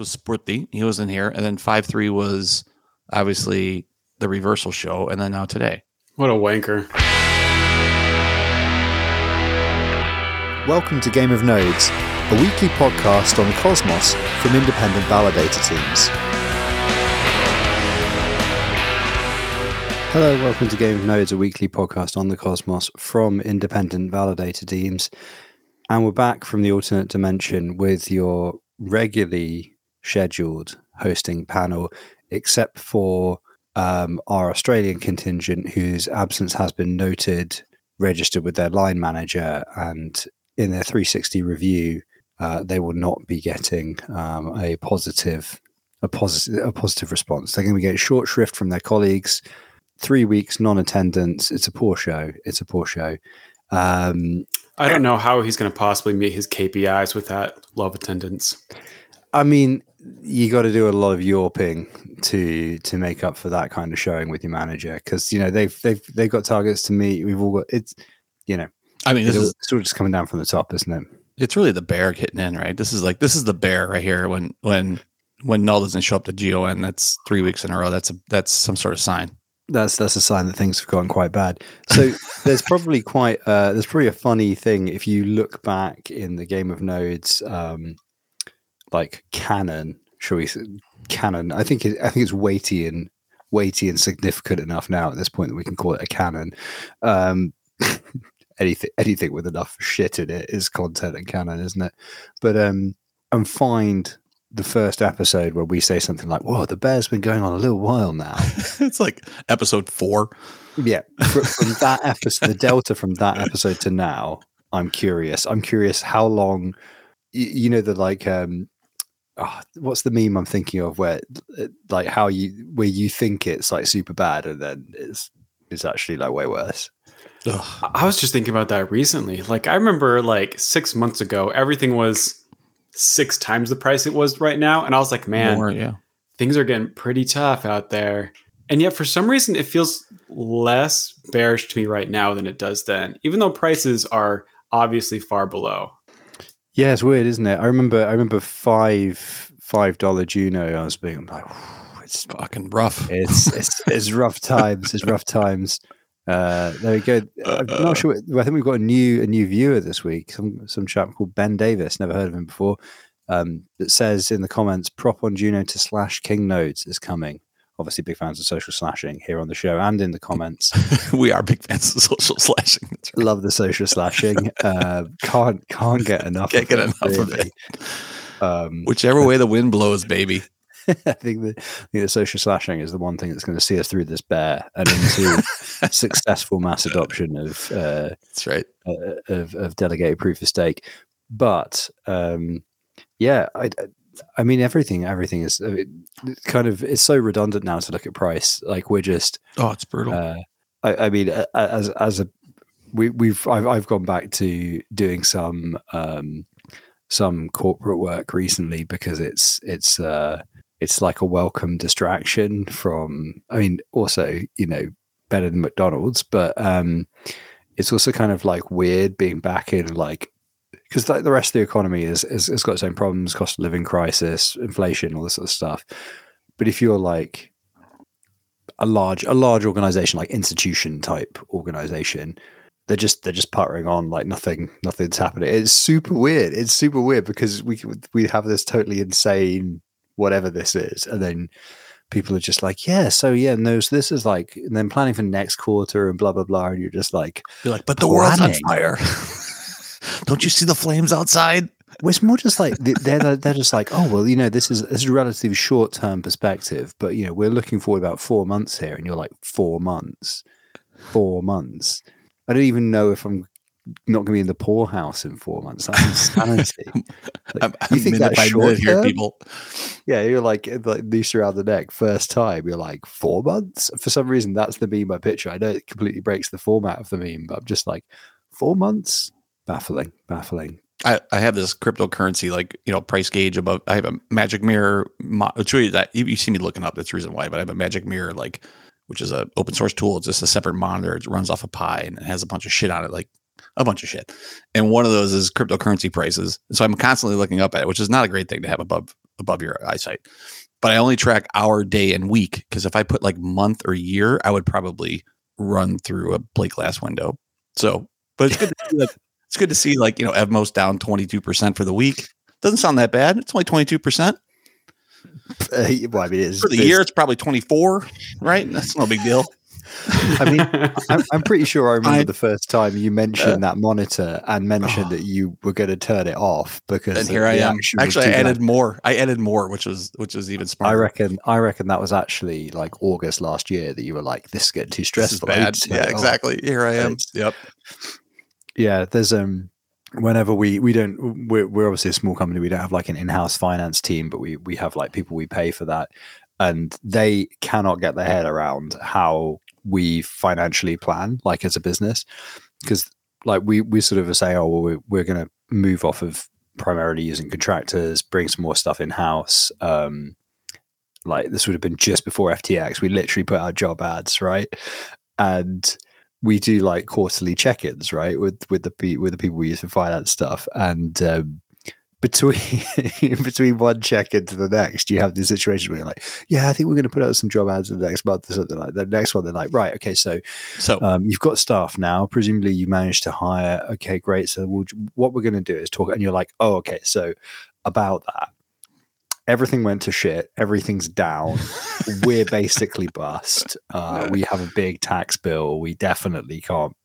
was Sporty. He was in here, and then five three was obviously the reversal show, and then now today. What a wanker! Welcome to Game of Nodes, a weekly podcast on Cosmos from independent validator teams. Hello, welcome to Game of Nodes, a weekly podcast on the Cosmos from independent validator teams. And we're back from the alternate dimension with your regularly scheduled hosting panel, except for um, our Australian contingent, whose absence has been noted, registered with their line manager, and in their 360 review, uh, they will not be getting um, a positive, a positive, a positive response. They're going to be getting short shrift from their colleagues. Three weeks non-attendance. It's a poor show. It's a poor show. Um, I don't know how he's going to possibly meet his KPIs with that low attendance. I mean, you got to do a lot of yawping to to make up for that kind of showing with your manager because you know they've they've they've got targets to meet. We've all got it's you know. I mean, this it's is sort of just coming down from the top, isn't it? it's really the bear hitting in, right? This is like this is the bear right here. When when when null doesn't show up to GON, that's three weeks in a row. That's a that's some sort of sign. That's that's a sign that things have gone quite bad. So there's probably quite uh, there's probably a funny thing if you look back in the game of nodes, um, like canon, shall we? say Canon. I think it, I think it's weighty and weighty and significant enough now at this point that we can call it a canon. Um, anything anything with enough shit in it is content and canon, isn't it? But um, and find the first episode where we say something like, "Whoa, the bear's been going on a little while now." it's like episode four. yeah, fr- from that episode, the delta from that episode to now, I'm curious. I'm curious how long. You, you know the like um. Ah, what's the meme I'm thinking of where, uh, like, how you where you think it's like super bad and then it's it's actually like way worse. Ugh. I was just thinking about that recently. Like I remember like six months ago, everything was six times the price it was right now. And I was like, man, More, yeah. things are getting pretty tough out there. And yet for some reason it feels less bearish to me right now than it does then, even though prices are obviously far below. Yeah, it's weird, isn't it? I remember I remember five five dollar Juno. I was being like, it's Fucking rough. it's it's, it's rough times. It's rough times. Uh, there we go. I'm not sure. I think we've got a new a new viewer this week. Some some chap called Ben Davis. Never heard of him before. Um, that says in the comments, "Prop on Juno to slash Kingnodes is coming." Obviously, big fans of social slashing here on the show and in the comments. we are big fans of social slashing. Right. Love the social slashing. Uh, can't can't get enough. Can't of get it, enough of really. Um, Whichever way the wind blows, baby. I think the, I think the social slashing is the one thing that's going to see us through this bear and into successful mass adoption of uh, That's right. uh, of, of delegated proof of stake. But um, yeah, I, I mean everything. Everything is uh, it- it's kind of it's so redundant now to look at price. Like we're just. Oh, it's brutal. Uh, I, I mean, as as a we we've I've I've gone back to doing some um, some corporate work recently because it's it's uh, it's like a welcome distraction from. I mean, also you know better than McDonald's, but um, it's also kind of like weird being back in like because like the rest of the economy is, is has got its own problems, cost of living crisis, inflation, all this sort of stuff. But if you're like a large a large organization like institution type organization they're just they're just puttering on like nothing nothing's happening it's super weird it's super weird because we we have this totally insane whatever this is and then people are just like yeah so yeah no so this is like and then planning for next quarter and blah blah blah and you're just like You're like, but the world's on fire. Don't you see the flames outside? well, it's more just like they're they're just like oh well you know this is this is a relatively short term perspective but you know we're looking forward about four months here and you're like four months four months I don't even know if I'm not going to be in the poorhouse in four months. That's insanity. Like, I'm, you I'm think minute that's short here, people. Yeah, you're like eh, like noose around the neck. First time, you're like four months. For some reason, that's the meme I picture. I know it completely breaks the format of the meme, but I'm just like four months. Baffling, baffling. I, I have this cryptocurrency like you know price gauge above. I have a magic mirror. Mo- you that you, you see me looking up. That's the reason why. But I have a magic mirror like, which is a open source tool. It's just a separate monitor. It runs off a Pi and it has a bunch of shit on it, like a bunch of shit. And one of those is cryptocurrency prices. So I'm constantly looking up at it, which is not a great thing to have above above your eyesight. But I only track hour, day, and week because if I put like month or year, I would probably run through a plate glass window. So, but it's good. To see that, it's good to see like you know Evmos down twenty two percent for the week. Doesn't sound that bad. It's only twenty two percent Uh, well, I mean, it's, for the year. It's probably twenty four, right? That's no big deal. I mean, I'm, I'm pretty sure I remember I- the first time you mentioned that monitor and mentioned that you were going to turn it off because And here I am. Actually, I too bad. added more. I added more, which was which was even I reckon. I reckon that was actually like August last year that you were like, "This is getting too stressful." Bad. Yeah, exactly. Here I am. It's- Yep. Yeah, there's um. Whenever we we don't we're, we're obviously a small company. We don't have like an in-house finance team but we we have like people we pay for that. And they cannot get their head around how we financially plan like as a business. Because like we we sort of say oh well we're, we're going to move off of primarily using contractors bring some more stuff in house um like this would have been just before ftx we literally put out job ads right? And we do like quarterly check-ins right with with the with the people we use for finance stuff and um between between one check-in to the next you have this situation where you're like yeah i think we're going to put out some job ads in the next month or something like that the next one they're like right okay so So um, you've got staff now. Presumably, you managed to hire. Okay, great. So, we'll, what we're going to do is talk. And you're like, oh, okay. So, about that, everything went to shit. Everything's down. We're basically bust. Uh, we have a big tax bill. We definitely can't.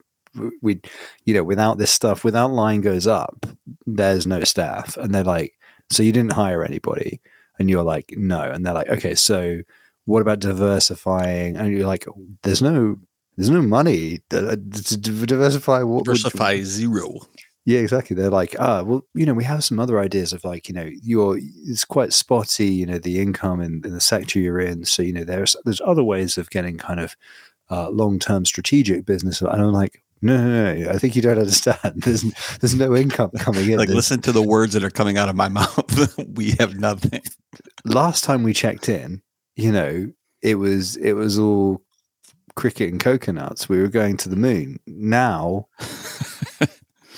We, you know, without this stuff, without line goes up, there's no staff. And they're like, so you didn't hire anybody. And you're like, no. And they're like, okay, so what about diversifying? And you're like, there's no there's no money to, uh, to diversify. What would- diversify zero. Yeah, exactly. They're like, ah, well, you know, we have some other ideas of like, you know, you're it's quite spotty, you know, the income in, in the sector you're in. So you know, there's there's other ways of getting kind of uh, long term strategic business. And I'm like, no, no, no, I think you don't understand. There's there's no income coming in. Like There's- listen to the words that are coming out of my mouth. we have nothing. last time we checked in, you know, it was it was all cricket and coconuts. We were going to the moon. Now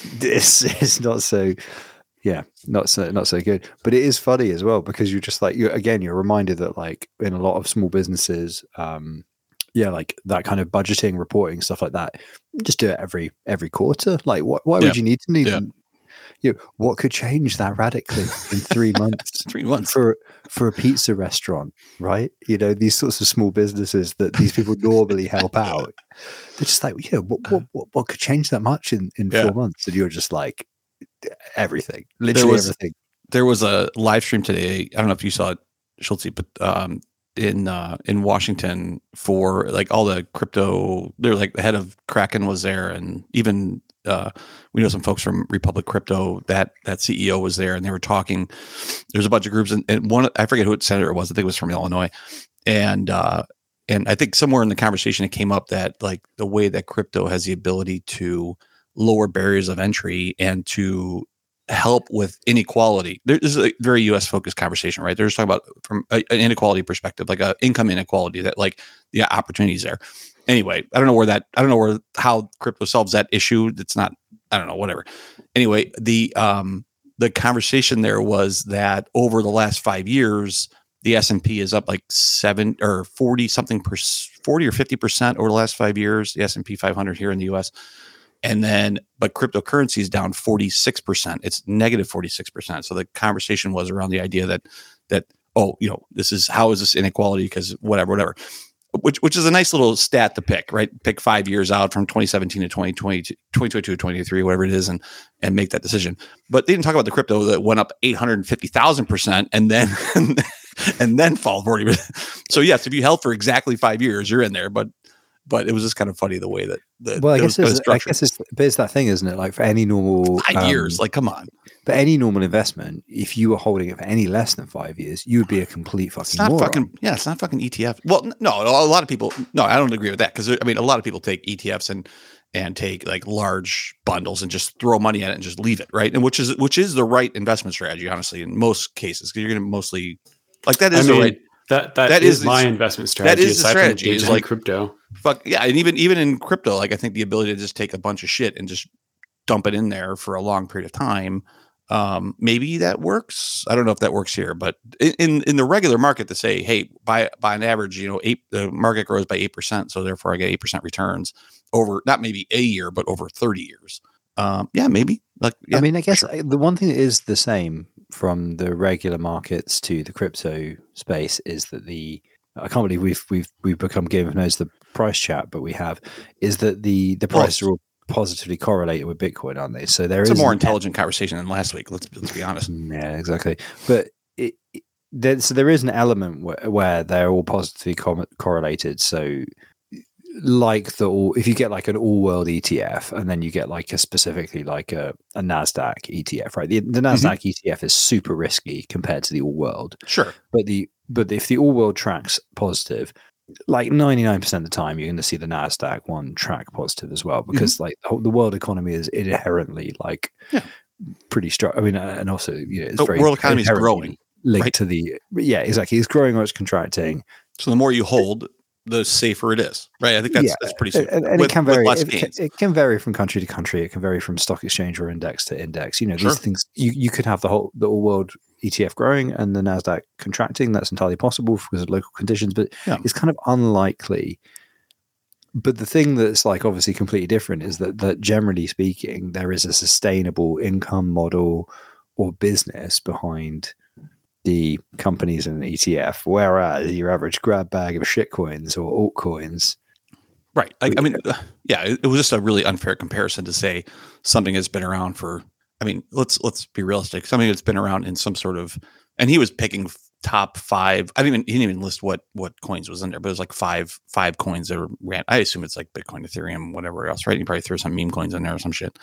this is not so yeah, not so not so good. But it is funny as well because you're just like you again, you're reminded that like in a lot of small businesses, um, yeah, like that kind of budgeting, reporting, stuff like that. Just do it every every quarter. Like what why Yeah. would you need to need Yeah. You know, what could change that radically in three months? Three months. for for a pizza restaurant, right? You know, these sorts of small businesses that these people normally help out. They're just like, yeah, what what what, what could change that much in in Yeah. four months? And you're just like everything, literally was- everything. there was a live stream today. I don't know if you saw it, Schultzie, but um, in uh, in Washington for like all the crypto. They're like the head of Kraken was there, and even uh, we know some folks from Republic Crypto. That that CEO was there, and they were talking. There's a bunch of groups, and, and one I forget who it senator it was. I think it was from Illinois, and uh, and I think somewhere in the conversation it came up that like the way that crypto has the ability to lower barriers of entry and to help with inequality. This is a very U.S. focused conversation, right? They're just talking about from a, an inequality perspective, like a income inequality that like the opportunities there. Anyway, I don't know where that I don't know where how crypto solves that issue. It's not I don't know whatever. Anyway, the um the conversation there was that over the last five years, the S and P is up like seven or forty something per forty or fifty percent over the last five years. The S and P 500 here in the U.S and then but cryptocurrency is down 46% it's negative 46% so the conversation was around the idea that that oh you know this is how is this inequality because whatever whatever which which is a nice little stat to pick right pick five years out from 2017 to 2020 2022 2023 whatever it is and and make that decision but they didn't talk about the crypto that went up 850,000% and then and then fall 40%. So yes, if you held for exactly 5 years, you're in there, but but it was just kind of funny the way that the Well, I it guess was it's, I guess it's but it's that thing, isn't it? Like for any normal five um, years. Like, come on, but any normal investment, if you were holding it for any less than five years, you would be a complete fucking it's not moron. fucking yeah, it's not fucking ETF. Well, no, a lot of people. No, I don't agree with that because I mean, a lot of people take ETFs and and take like large bundles and just throw money at it and just leave it, right? And which is which is the right investment strategy, honestly, in most cases, because you're going to mostly like that I mean, the right that, that that is, is- my investment strategy. That is the aside from strategy, is like- crypto. Fuck yeah and even even in crypto like i think the ability to just take a bunch of shit and just dump it in there for a long period of time Um, maybe that works. I don't know if that works here, but in, in the regular market to say, hey, by by an average, you know, eight the market grows by eight percent, so therefore I get eight percent returns over not maybe a year, but over thirty years. Um, yeah, maybe. Like, yeah, I mean, I guess sure. uh, the one thing that is the same from the regular markets to the crypto space is that the I can't believe we've we've we've become Game of Nodes the price chat, but we have is that the the Well, prices are all positively correlated with Bitcoin, aren't they? So there it's is a more intelligent conversation than last week. Let's let's be honest. Yeah, exactly. But it, it, there, so there is an element where, where they're all positively com- correlated. So, like the all, if you get like an all world ETF, and then you get like a specifically like a, a Nasdaq ETF, right? The, the mm-hmm. Nasdaq ETF is super risky compared to the all world, Sure. but the but if the all world tracks positive. Like ninety nine percent of the time, you're going to see the Nasdaq one track positive as well, because like the, whole, the world economy is inherently like Yeah. pretty strong. I mean, uh, and also you know, it's The very world economy is growing, linked right? to the yeah exactly it's growing or it's contracting So the more you hold, the safer it is. Right. I think that's Yeah, that's pretty safe. and- and with, it can vary it, can, it can vary from country to country it can vary from stock exchange or index to index you know Sure. these things you, you could have the whole the all world etf growing and the nasdaq contracting that's entirely possible because of local conditions but Yeah. it's kind of unlikely but the thing that's like obviously completely different is that that generally speaking there is a sustainable income model or business behind the companies in an ETF, whereas your average grab bag of shitcoins or altcoins Right. I, I mean, yeah, it, it was just a really unfair comparison to say something that's been around for. I mean, let's let's be realistic. Something that's been around in some sort of, and he was picking top five. I didn't even he didn't even list what what coins was in there, but it was like five five coins that ran. I assume it's like Bitcoin, Ethereum, whatever else, right? You probably threw some meme coins in there or some shit.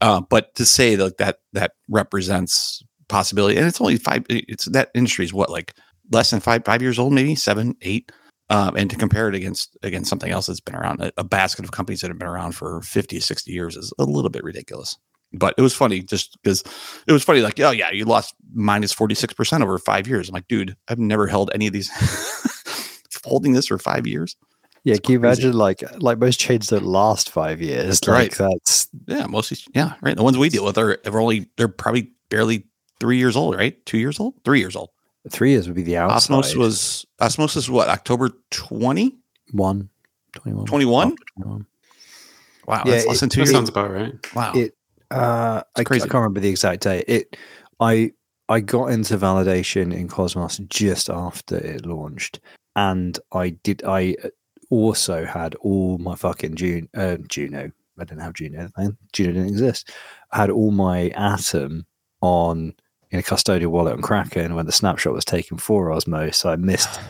Uh, but to say that that that represents possibility, and it's only five. It's that industry is what like less than five five years old, maybe seven, eight um, and to compare it against against something else that's been around a, a basket of companies that have been around for 50 60 years is a little bit ridiculous but it was funny just because it was funny like oh yeah you lost minus 46% over five years i'm like dude i've never held any of these holding this for five years Yeah, It's can you imagine like like most chains don't last five years? That's like right. that's yeah mostly yeah right the ones we deal with are, are only they're probably barely three years old right two years old three years old three years would be the outside. osmos was osmos is what october 20 one. 21. 21 wow Yeah, that's less it- than two years sounds about right. wow it- Uh, I, I crazy. can't remember the exact date. It, I, I got into validation in Cosmos just after it launched, and I did. I also had all my fucking June, uh, Juno. I didn't have Juno then. Juno didn't exist. I had all my Atom on in a custodial wallet on Kraken when the snapshot was taken for Osmo. So I missed.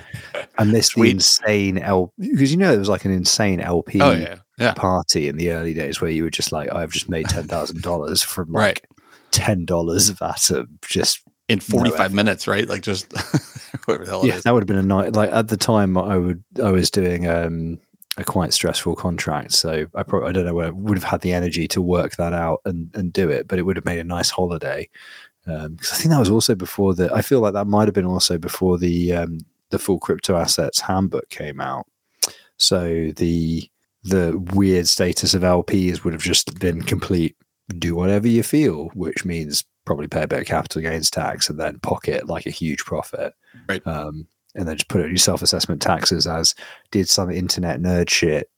I missed the insane L because you know it was like an insane LP oh yeah yeah party in the early days where you were just like, I've just made ten thousand dollars from Right. like ten dollars of Atom. Just in 45 effort. minutes, right? Like just whatever the hell yeah, is. that would have been a night. Like at the time, I would I was doing um a quite stressful contract, so I probably I don't know where I would have had the energy to work that out and and do it, but it would have made a nice holiday. Um, 'cause I think that was also before the. I feel like that might have been also before the um the full crypto assets handbook came out. So the the weird status of LPs would have just been complete do whatever you feel, which means probably pay a bit of capital gains tax and then pocket like a huge profit. Right. Um, and then just put it on your self assessment taxes as did some internet nerd shit,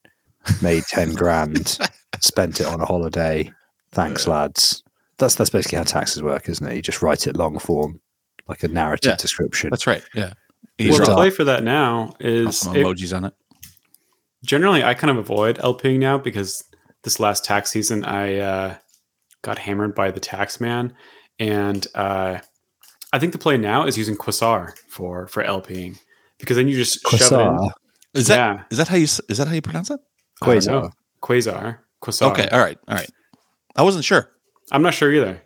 made 10 grand, spent it on a holiday. Thanks, lads. That's that's basically how taxes work, isn't it? You just write it long form, like a narrative Yeah. description. That's right. Yeah. Well, Sure. the Easier. play for that now is some it- emojis on it. Generally I kind of avoid LPing now because this last tax season I uh, got hammered by the tax man, and uh, I think the play now is using Quasar for for LPing because then you just shove it in. Quasar. Is that yeah, is that how you is that how you pronounce it? Quasar. Quasar. Quasar. Okay. All right. All right. I wasn't sure. I'm not sure either.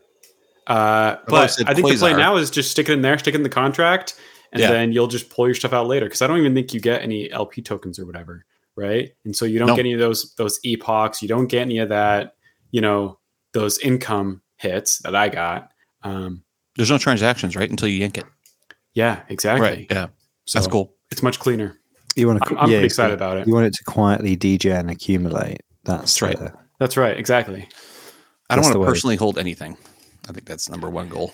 Uh, but said I think the play now is just stick it in there, stick it in the contract, and Yeah. then you'll just pull your stuff out later. Because I don't even think you get any LP tokens or whatever, right? And so you don't No. get any of those those epochs. You don't get any of that. You know those income hits that I got. Um, There's no transactions, right? Until you yank it. yeah, exactly. Right. Yeah. So That's cool. It's much cleaner. You want to? I'm, I'm pretty excited about it. You want it to quietly DJ and accumulate. That's, That's right. the- That's right. Exactly. I don't want to personally hold anything. I think that's number one goal.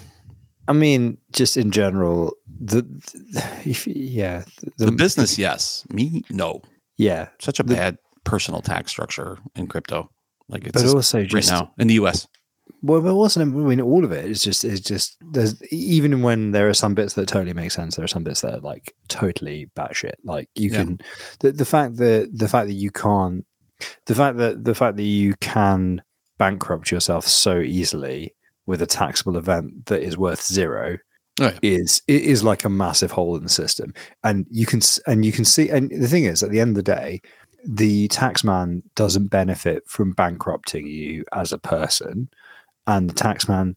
I mean, just in general, the, the if, yeah, The, business, yes. Me, no. Yeah, Such a The- bad personal tax structure in crypto. Like it's but just also right just now in the U.S. Well, but it wasn't. I mean, all of it is just is just there's even when there are some bits that totally make sense, there are some bits that are like totally batshit. Like you Yeah. can the the fact that the fact that you can't the fact that the fact that you can bankrupt yourself so easily with a taxable event that is worth zero Oh, is it is like a massive hole in the system. And you can and you can see and the thing is at the end of the day the taxman doesn't benefit from bankrupting you as a person. And the taxman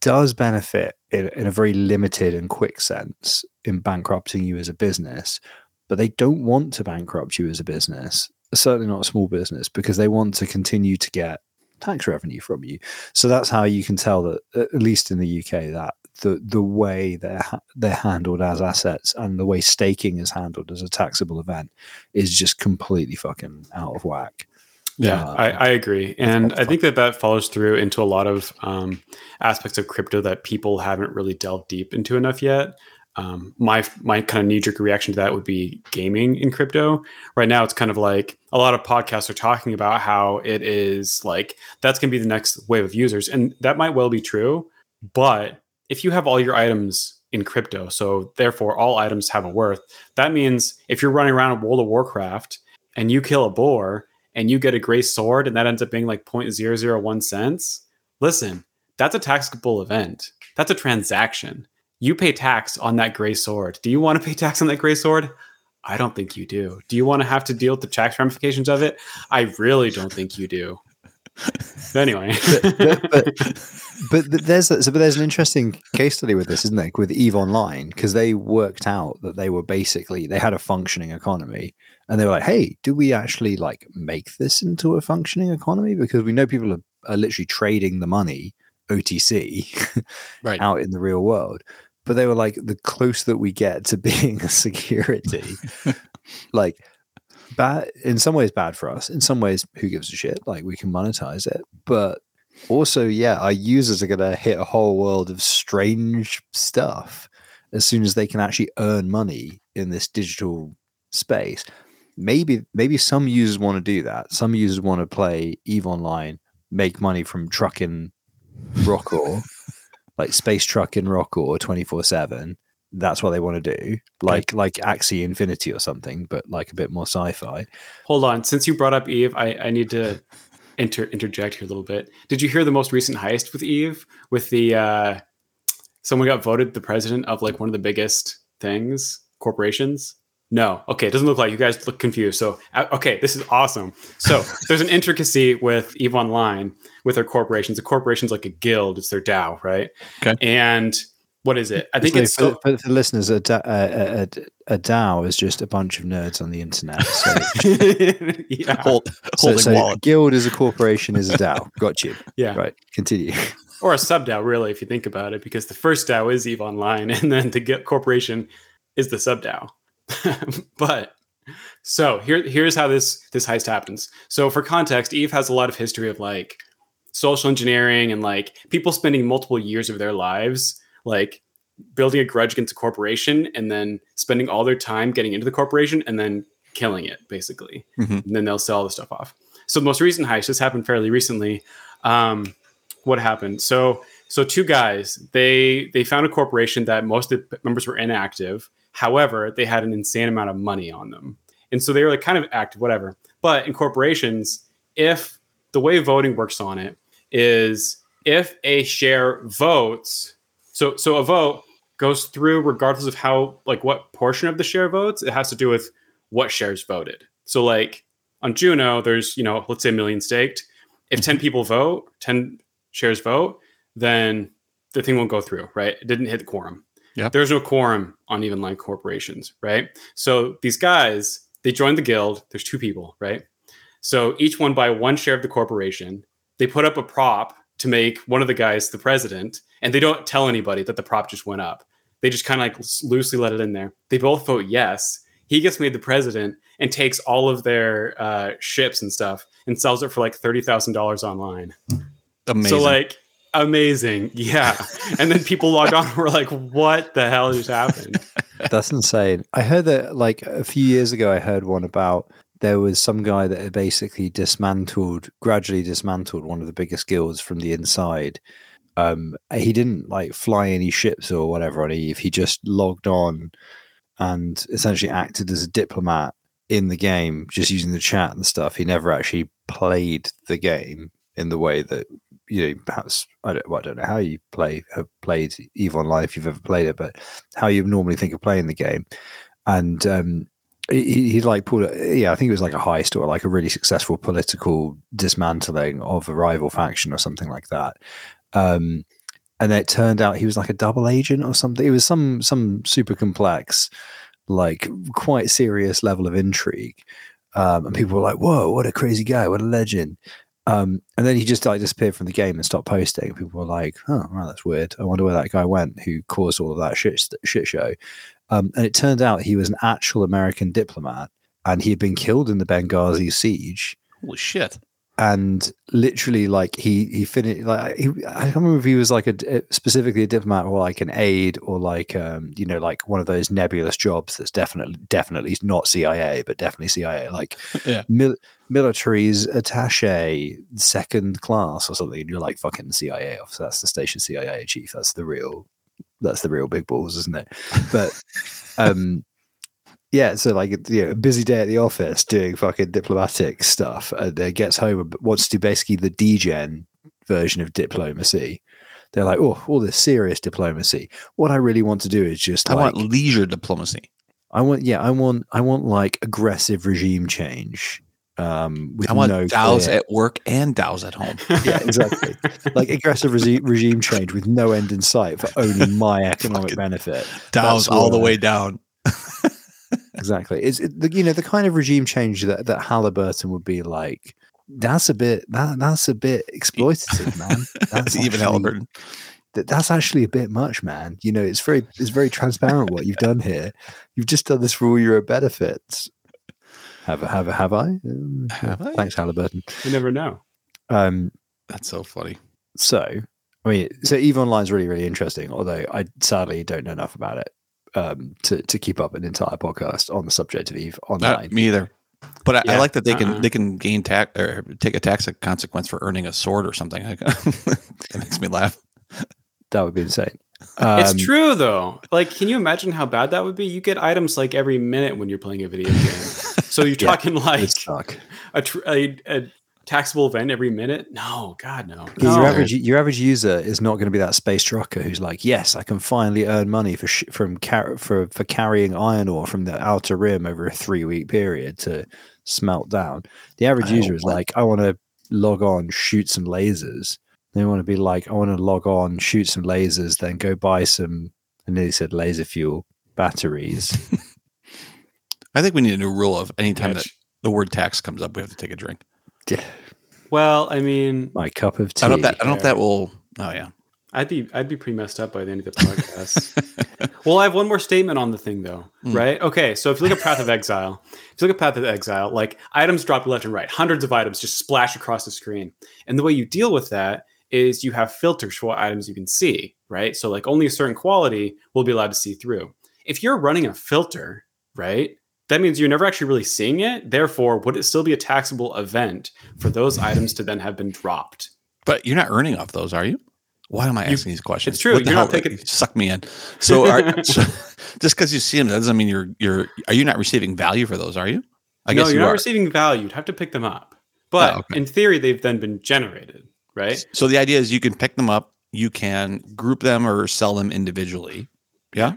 does benefit in, in a very limited and quick sense in bankrupting you as a business but they don't want to bankrupt you as a business certainly not a small business because they want to continue to get tax revenue from you. So that's how you can tell that at least in the uk that the the way they're they're handled as assets and the way staking is handled as a taxable event is just completely fucking out of whack Yeah, Uh, I, I agree, and I think that that follows through into a lot of um, aspects of crypto that people haven't really delved deep into enough yet. Um, my my kind of knee jerk reaction to that would be gaming in crypto. Right now, it's kind of like a lot of podcasts are talking about how it is like that's going to be the next wave of users, and that might well be true. But if you have all your items in crypto, so therefore all items have a worth, that means if you're running around World of Warcraft and you kill a boar and you get a gray sword and that ends up being like 0.001 cents, listen, that's a taxable event. That's a transaction. You pay tax on that gray sword. Do you want to pay tax on that gray sword? I don't think you do. Do you want to have to deal with the tax ramifications of it? I really don't think you do. But anyway, but, but, but th- there's a, but there's an interesting case study with this, isn't there? With Eve Online, because they worked out that they were basically they had a functioning economy, and they were like, "Hey, do we actually like make this into a functioning economy? Because we know people are, are literally trading the money OTC Right. out in the real world." But they were like, the closer that we get to being a security, like bad in some ways bad for us. In some ways who gives a shit? Like we can monetize it. But also yeah our users are going to hit a whole world of strange stuff as soon as they can actually earn money in this digital space. Maybe maybe some users want to do that. Some users want to play eve online make money from trucking rockor like space trucking rockor 24 7 that's what they want to do like like axie infinity or something but like a bit more sci-fi hold on. Since you brought up Eve, I, I need to inter- interject here a little bit. Did you hear the most recent heist with Eve? With the uh, someone got voted the president of like one of the biggest things, corporations. No, okay, it doesn't look like you guys look confused. So, uh, okay, this is awesome. So, there's an intricacy with Eve Online with their corporations. A corporation's like a guild; it's their DAO, right? Okay. And what is it? I think So it's for, still, for, for listeners a, da- a, a, a DAO is just a bunch of nerds on the internet so, yeah, Hold, so, holding so guild is a corporation is a DAO got you yeah. right continue or a sub DAO, really, if you think about it, because the first DAO is Eve Online, and then the corporation is the sub DAO. but so here, here's how this this heist happens. So for context, Eve has a lot of history of like social engineering and like people spending multiple years of their lives like building a grudge against a corporation and then spending all their time getting into the corporation and then killing it basically. Mhm. and then they'll sell the stuff off. So the most recent heist this happened fairly recently um, what happened? So so two guys they they found a corporation that most of the members were inactive. However they had an insane amount of money on them. And so they were like kind of active whatever. But in corporations if the way voting works on it is if a share votes so so a vote goes through regardless of how like what portion of the share votes it has to do with what shares voted. So like on juno there's you know let's say a million staked. If 10 mm-hmm. people vote 10 shares vote then the thing won't go through right? It didn't hit the quorum. Yeah. there's no quorum on Eve Online corporations right? So these guys they joined the guild there's two people right? So each one buy one share of the corporation they put up a prop to make one of the guys the president and they don't tell anybody that the prop just went up they just kind of like loosely let it in there they both vote yes he gets made the president and takes all of their uh, ships and stuff and sells it for like $30000 online Amazing. so like amazing. Yeah. And then people log on and we're like, what the hell just happened? That's insane. I heard that like a few years ago. I heard one about there was some guy that had basically dismantled, gradually dismantled one of the biggest guilds from the inside. Um, he didn't like fly any ships or whatever on Eve. He just logged on and essentially acted as a diplomat in the game, just using the chat and stuff. He never actually played the game in the way that you know. Perhaps I don't. Well, I don't know how you play have played Eve Online if you've ever played it, but how you normally think of playing the game. And um, he, he like pulled a, yeah, I think it was like a heist or like a really successful political dismantling of a rival faction or something like that. Um, and it turned out he was like a double agent or something. It was some some super complex, like quite serious level of intrigue. Um, and people were like, "Whoa, what a crazy guy! What a legend!" Um, and then he just like disappeared from the game and stopped posting. People were like, "Oh, well, that's weird. I wonder where that guy went who caused all of that shit shit show." Um, and it turned out he was an actual American diplomat, and he had been killed in the Benghazi siege. Holy shit! and literally like he he finished like he, I can't remember if he was like a specifically a diplomat or like an aide or like um you know like one of those nebulous jobs that's definitely definitely not CIA but definitely CIA like Yeah. mil- military's attaché second class or something and you're like fucking CIA officer that's the station CIA chief that's the real that's the real big balls isn't it but um yeah, so like you know, a busy day at the office doing fucking diplomatic stuff, and uh, gets home and wants to do basically the degen version of diplomacy. They're like, oh, all this serious diplomacy. What I really want to do is just I like, want leisure diplomacy. I want, yeah, I want, I want like aggressive regime change. Um, with I want no DAOs at work and DAOs at home. yeah, exactly. like aggressive regi- regime change with no end in sight for only my economic benefit. DAOs That's all the way down. exactly. It's it, the, you know the kind of regime change that that Halliburton would be like. That's a bit that that's a bit exploitative, man. That's Even Halliburton. that- that's actually a bit much, man. You know, it's very it's very transparent what you've done here. You've just done this for all your own benefits. Have I- have I- have I? Have I? Thanks, Halliburton. You never know. Um, That's so funny. so I mean, so Eve Online is really really interesting. Although I sadly don't know enough about it um, to to keep up an entire podcast on the subject of Eve Not Online. me either. But I, I like that they can uh-uh. they can gain tax or take a tax consequence for earning a sword or something. that makes me laugh. That would be insane. Um, it's true though. Like, can you imagine how bad that would be? You get items like every minute when you're playing a video game. So you're Yeah, talking like would a, tr- a, a taxable event every minute? No, God, no. Yeah, Your average your average user is not going to be that space trucker who's like, yes, I can finally earn money for sh- from car- for for carrying iron ore from the outer rim over a three week period to smelt down. The average I user is want- like, I want to log on, shoot some lasers. They want to be like, I want to log on, shoot some lasers, then go buy some. I nearly said laser fuel batteries. I think we need a new rule of anytime that the word tax comes up, we have to take a drink. Yeah, Well, I mean, My cup of tea. I don't know if that, I don't know if that will. Oh yeah. I'd be I'd be pretty messed up by the end of the podcast. well, I have one more statement on the thing though, Hmm. right? Okay, so if you look at Path of Exile, if you look at Path of Exile, like items drop left and right, hundreds of items just splash across the screen. And the way you deal with that is you have filters for what items you can see, right? So like only a certain quality will be allowed to see through. If you're running a filter, right? That means you're never actually really seeing it. Therefore, would it still be a taxable event for those items to then have been dropped? But you're not earning off those, are you? Why am I You- asking these questions? it's true, What you're not taking- You suck me in. So, are, so just because you see them, that doesn't mean you're you're. Are you not receiving value for those? Are you? I no, guess you're you not are. receiving value. You'd have to pick them up. But Oh, okay. in theory, they've then been generated, right? So the idea is you can pick them up, you can group them or sell them individually, yeah,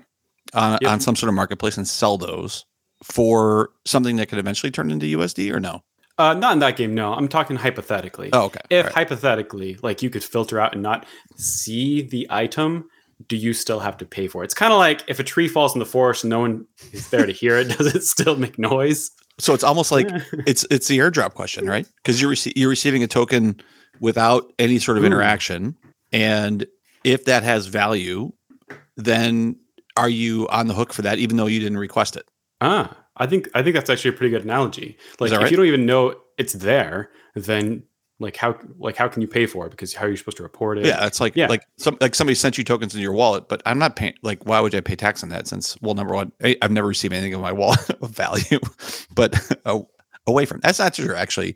on, Yep. on some sort of marketplace and sell those for something that could eventually turn into USD or no? Uh, not in that game, no. I'm talking hypothetically. Oh, okay. if right. hypothetically, like you could filter out and not see the item, do you still have to pay for it? It's kind of like if a tree falls in the forest and no one is there to hear it, does it still make noise? so it's almost like it's it's the airdrop question, right? Because you're rece- you're receiving a token without any sort of Ooh. interaction, and if that has value, then are you on the hook for that, even though you didn't request it? Ah, I think I think that's actually a pretty good analogy. Like if right? you don't even know it's there, then like how like how can you pay for it because how are you supposed to report it Yeah, it's like Yeah. like some like somebody sent you tokens in your wallet, but I'm not paying. Like, why would I pay tax on that? Since well, number one, I, I've never received anything in my wallet of value, but uh, away from that's not true. Actually,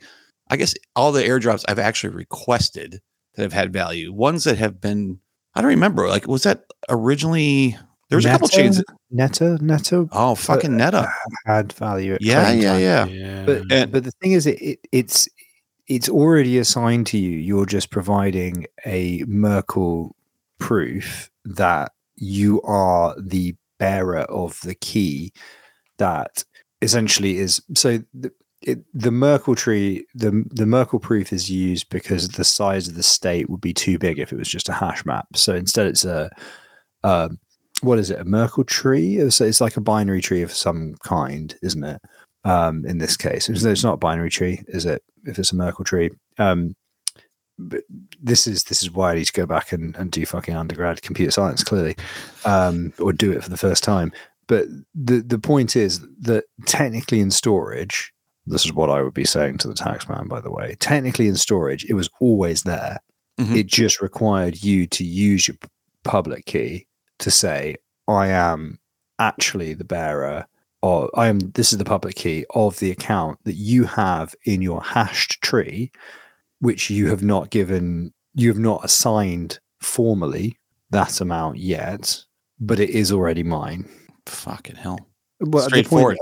I guess all the airdrops I've actually requested that have had value, ones that have been I don't remember. Like, was that originally? There was a couple Neta? chains. Neta, Neta Oh, fucking Neta. had value. At Yeah, yeah, time. yeah. yeah But And- but the thing is, it, it it's it's already assigned to you. You're just providing a Merkle proof that you are the bearer of the key. That essentially is so. The, it, the Merkle tree, the the Merkle proof is used because the size of the state would be too big if it was just a hash map. So instead, it's a um, what is it? A Merkle tree? It's, it's like a binary tree of some kind, isn't it? um, in this case. It's, it's not a binary tree, is it? If it's a Merkle tree. Um, but this is this is why I need to go back and, and do fucking undergrad computer science, clearly, um, or do it for the first time. But the the point is that technically in storage, this is what I would be saying to the taxman, by the way. Technically in storage, it was always there. Mhm. It just required you to use your public key to say, I am actually the bearer or I am this is the public key of the account that you have in your hashed tree, which you have not given you have not assigned formally that amount yet, but it is already mine. Fucking hell. Well, at the point,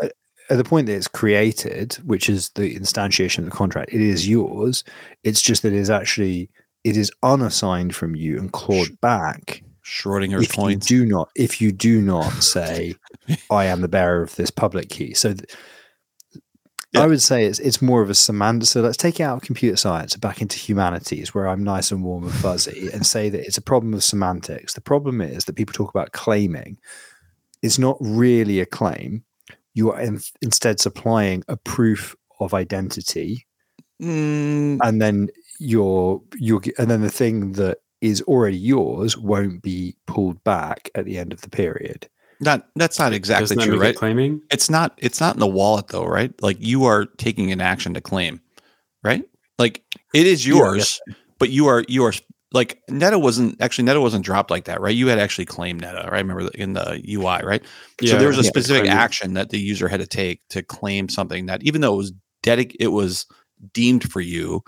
at the point that it's created, which is the instantiation of the contract, it is yours. It's just that it is actually it is unassigned from you and clawed back Schrodinger's if you do not if you do not say I am the bearer of this public key. So th- Yeah. I would say it's it's more of a semantic. So let's take it out of computer science and back into humanities, where I'm nice and warm and fuzzy, and say that it's a problem of semantics. The problem is that people talk about claiming. It's not really a claim. You are in, instead supplying a proof of identity Mm, and then your your and then the thing that is already yours won't be pulled back at the end of the period. not that's not exactly Doesn't that true, right? it claiming It's not it's not in the wallet though, right? Like you are taking an action to claim, right? Like it is Yeah, I yours, but you are you are like Neta wasn't actually Neta wasn't dropped like that, right? You had actually claimed Neta, right? I remember the- in the UI, right? Yeah, so there was a yeah, specific action that the user had to take to claim something that even though it was dedic it was deemed for you,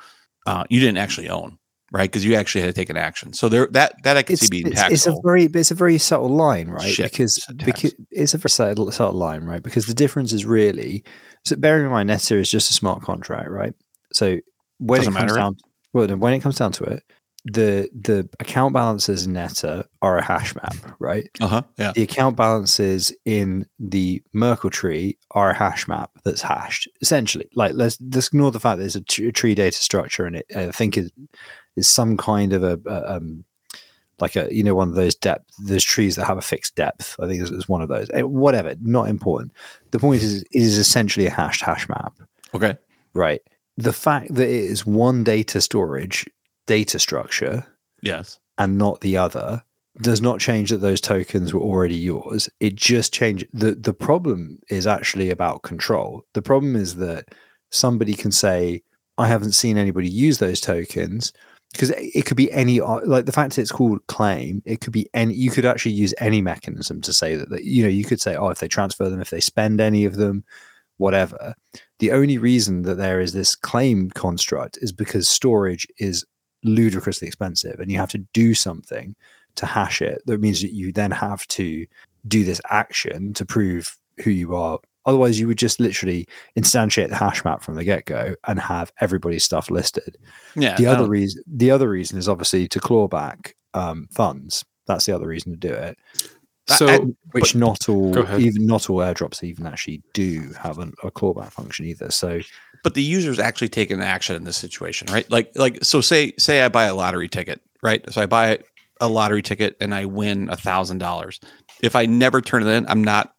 uh, you didn't actually own, right? Because you actually had to take an action. So there that that I could It's, see being it's, it's a very it's a very subtle line, right? Shit, because it's a because it's a very subtle, subtle line, right? Because the difference is really so bearing in mind Neta is just a smart contract, right? So when Doesn't it comes matter. down well when it comes down to it, the the account balances in Neta are a hash map, right? uh-huh. Yeah. the account balances in the Merkle tree are a hash map that's hashed. Essentially, like let's, let's ignore the fact that there's a, a tree data structure and it. I think is is some kind of a, a um like a you know one of those depth those trees that have a fixed depth. I think it's, one of those. Eh, Whatever, not important. The point is, it is essentially a hashed hash map Okay. right? The fact that it is one data storage data structure Yes. and not the other does not change that those tokens were already yours. It just changed the the problem is actually about control. The problem is that somebody can say, I haven't seen anybody use those tokens because it could be any like the fact that it's called claim it could be any you could actually use any mechanism to say that, that you know you could say oh if they transfer them if they spend any of them whatever. The only reason that there is this claim construct is because storage is ludicrously expensive and you have to do something to hash it. That means that you then have to do this action to prove who you are otherwise you would just literally instantiate the hash map from the get-go and have everybody's stuff listed Yeah. the other reason the other reason is obviously to claw back um, funds that's the other reason to do it so I- which not all even not all airdrops even actually do have an, a clawback function either so but the user's actually taking action in this situation, right? Like, like, so say, say I buy a lottery ticket, right? So I buy a lottery ticket and I win a thousand dollars. If I never turn it in, I'm not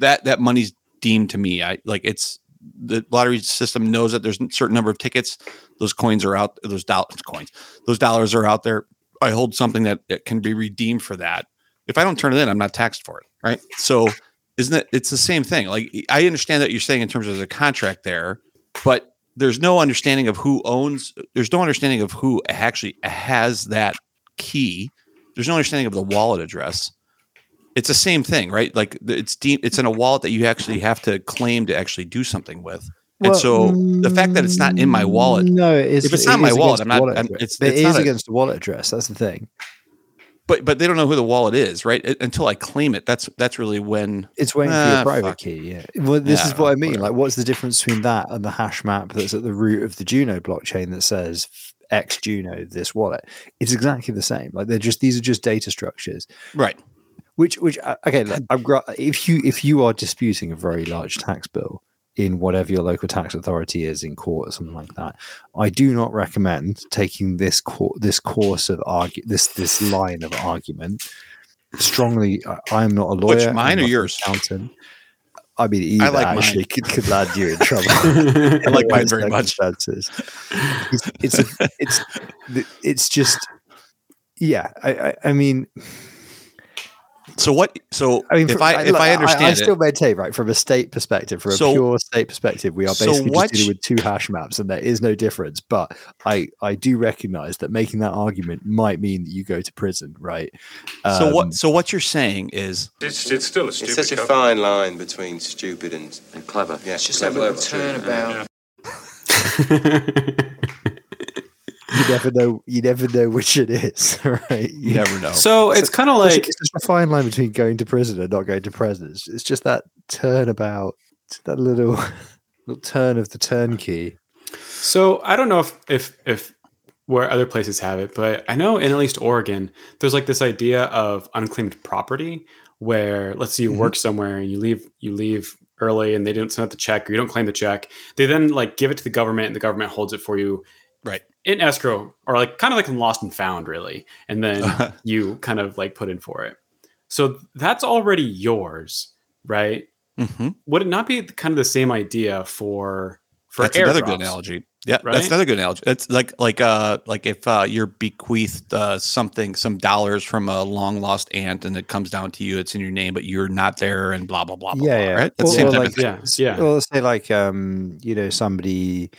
that that money's deemed to me. I like it's the lottery system knows that there's a certain number of tickets. Those coins are out. Those dollars, coins, those dollars are out there. I hold something that, that can be redeemed for that. If I don't turn it in, I'm not taxed for it, right? So, isn't it? It's the same thing. Like I understand that you're saying in terms of the contract there, but there's no understanding of who owns. There's no understanding of who actually has that key. There's no understanding of the wallet address. It's the same thing, right? Like it's deep. It's in a wallet that you actually have to claim to actually do something with. And so the fact that it's not in my wallet, No, it is. If it's it not my wallet, I'm not- wallet I'm- it's- it's it not is a- against the wallet address. That's the thing. but but they don't know who the wallet is, right? It- until I claim it, that's that's really when. It's waiting for Ah, your private fuck. key. Yeah. Well, this Yeah, is what I mean. whatever. Like, what's the difference between that and the hash map that's at the root of the Juno blockchain that says X Juno this wallet? It's exactly the same. Like, they're just these are just data structures. Right. Which, which, uh, okay, look, if you if you are disputing a very large tax bill in whatever your local tax authority is in court or something like that, I do not recommend taking this cour this course of argue this this line of argument. Strongly, I, I am not a lawyer. Which, mine or yours? Accountant. I mean, either like mine. could, could land you in trouble. I like mine in very much. It's it's, a, it's it's just yeah. I I, I mean. So what? So I mean, if fr- I if look, I understand, I, understand still it, maintain, right, from a state perspective, from a So- pure state perspective, we are so basically what just dealing with two hash maps, and there is no difference. But I, I do recognize that making that argument might mean that you go to prison, right? so Um, what? So what you're saying is It's, it's still a stupid. It's stupid such a fine line between stupid and and clever. yeah, it's just that clever. little turnabout. You never know. You never know which it is, right? you never know. so it's kind of like it's just a fine line between going to prison and not going to prison. It's, it's just that turnabout, that little, little turn of the turnkey. So I don't know if if if where other places have it, but I know in at least Oregon, there's like this idea of unclaimed property where let's say you Mhm. work somewhere and you leave you leave early and they didn't send out the check or you don't claim the check. They then like give it to the government and the government holds it for you Right. in escrow or like kind of like in lost and found really. And then you kind of like put in for it. So that's already yours, right? Mhm. Would it not be kind of the same idea for for that's another good analogy. Yeah, right? that's another good analogy. It's like like uh like if uh you're bequeathed uh, something some dollars from a long lost aunt and it comes down to you, it's in your name, but you're not there, and blah blah blah. blah yeah, blah, yeah. Right. That's the same or type like, of thing. Yeah, s- yeah. Or let's say like um, you know, somebody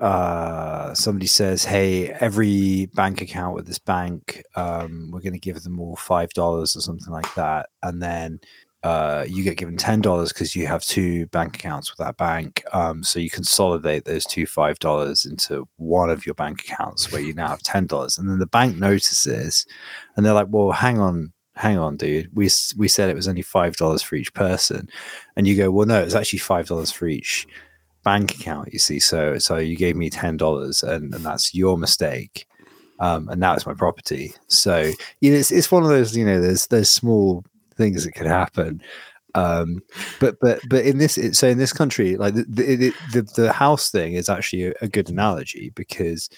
uh somebody says, Hey, every bank account with this bank, um, we're gonna give them all five dollars or something like that. And then uh, you get given ten dollars because you have two bank accounts with that bank. Um, so you consolidate those two five dollars into one of your bank accounts where you now have ten dollars, and then the bank notices, and they're like, "Well, hang on, hang on, dude. We we said it was only five dollars for each person," and you go, "Well, no, it's actually five dollars for each bank account." You see, so so you gave me ten dollars, and and that's your mistake. Um, and now it's my property. So you know, it's, it's one of those. You know, there's there's small things that can happen. Um, but but but in this, so in this country, like the the, the, the house thing is actually a good analogy because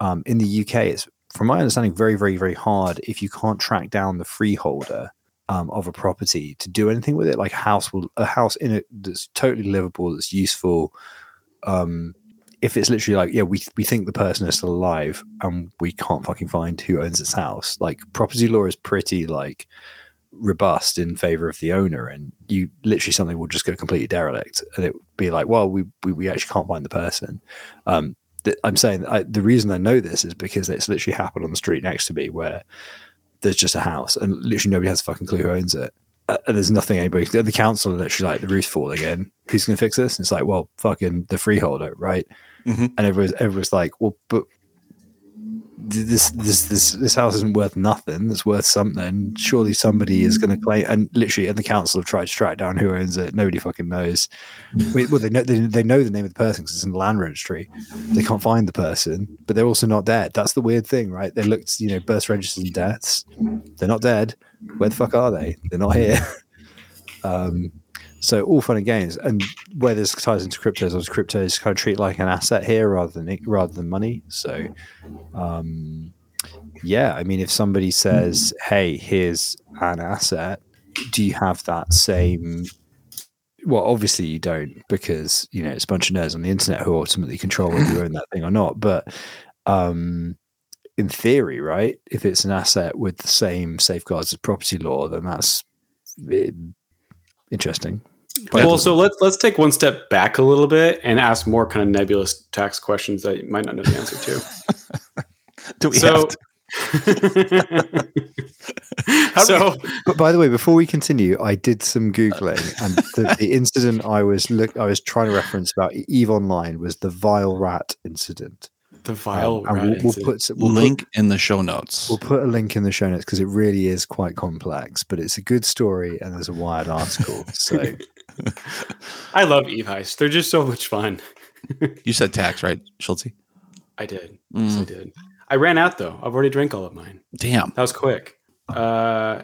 um, in the UK, it's from my understanding very very very hard if you can't track down the freeholder um, of a property to do anything with it. Like a house will a house in it that's totally livable, that's useful. Um, if it's literally like, yeah, we we think the person is still alive and we can't fucking find who owns this house. Like property law is pretty like robust in favor of the owner and you literally something will just go completely derelict and it would be like well we we, we actually can't find the person um th- i'm saying I, the reason i know this is because it's literally happened on the street next to me where there's just a house and literally nobody has a fucking clue who owns it. Uh, and there's nothing anybody the the council are literally like the roof's falling in who's going to fix this? And it's like well fucking the freeholder right? Mhm. and everyone's everyone's like well but this this this this house isn't worth nothing. It's worth something. Surely somebody is going to claim. And literally, and the council have tried to track down who owns it. Nobody fucking knows. Wait, well, they know they, they know the name of the person because it's in the land registry. They can't find the person, but they're also not dead. That's the weird thing, right? They looked, you know, birth registers and deaths. They're not dead. Where the fuck are they? They're not here. um, so all fun and games, and where this ties into cryptos, was is kind of treat like an asset here rather than rather than money. So um yeah i mean if somebody says hey here's an asset do you have that same well obviously you don't because you know it's a bunch of nerds on the internet who ultimately control whether you own that thing or not. But um in theory right if it's an asset with the same safeguards as property law then that's eh, interesting But- well, so let's let's take one step back a little bit and ask more kind of nebulous tax questions that you might not know the answer to. Do we so, have to? So But by the way, before we continue, I did some googling, and the, the incident I was look I was trying to reference about Eve Online was the vile rat incident. the vile Um, and rat we'll, we'll put s- we'll link in the show notes? We'll put a link in the show notes because it really is quite complex, but it's a good story and there's a wired article. So I love Eve Heist. They're just so much fun. You said tax, right, Schultzie? I did. Yes, I Mm, did. I ran out though. I've already drank all of mine. damn, That was quick. Uh,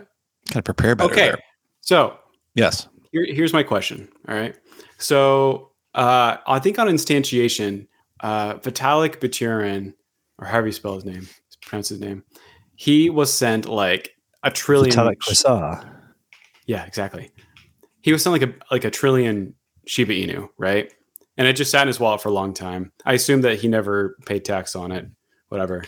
gotta prepare better. okay. there. So Yes. here, here's my question. All right. So uh, I think on instantiation, uh, Vitalik Buterin, or however you spell his name, pronounce his name, he was sent like a trillion. Vitalik Quasar. Yeah, exactly. He was sent like a like a trillion Shiba Inu, right? And it just sat in his wallet for a long time. I assume that he never paid tax on it, whatever.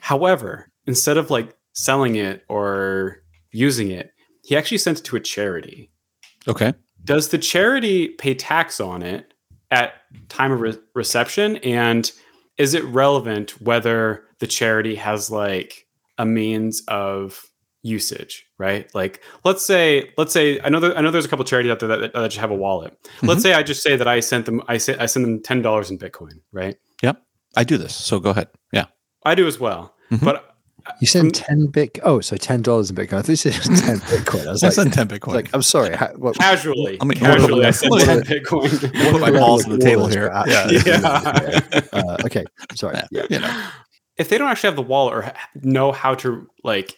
However, instead of like selling it or using it, he actually sent it to a charity. Okay. Does the charity pay tax on it at time of re- reception? And is it relevant whether the charity has like a means of usage, right? Like let's say, let's say I know that I know there's a couple charities out there that, that, that just have a wallet. Let's say I just say that I sent them I say I send them ten dollars in Bitcoin, right? Yep, I do this, so go ahead. Yeah. I do as well. Mhm. But You From- send ten bit. Oh, so ten dollars in Bitcoin. I thought you said it ten Bitcoin. I was I like, send ten I Bitcoin. like, I'm sorry. How, what, casually, Let me- casually I sent let me- ten let Bitcoin. put my balls on the table here. Yeah. Yeah. Uh, okay. Sorry. Yeah, you know. if they don't actually have the wallet or know how to like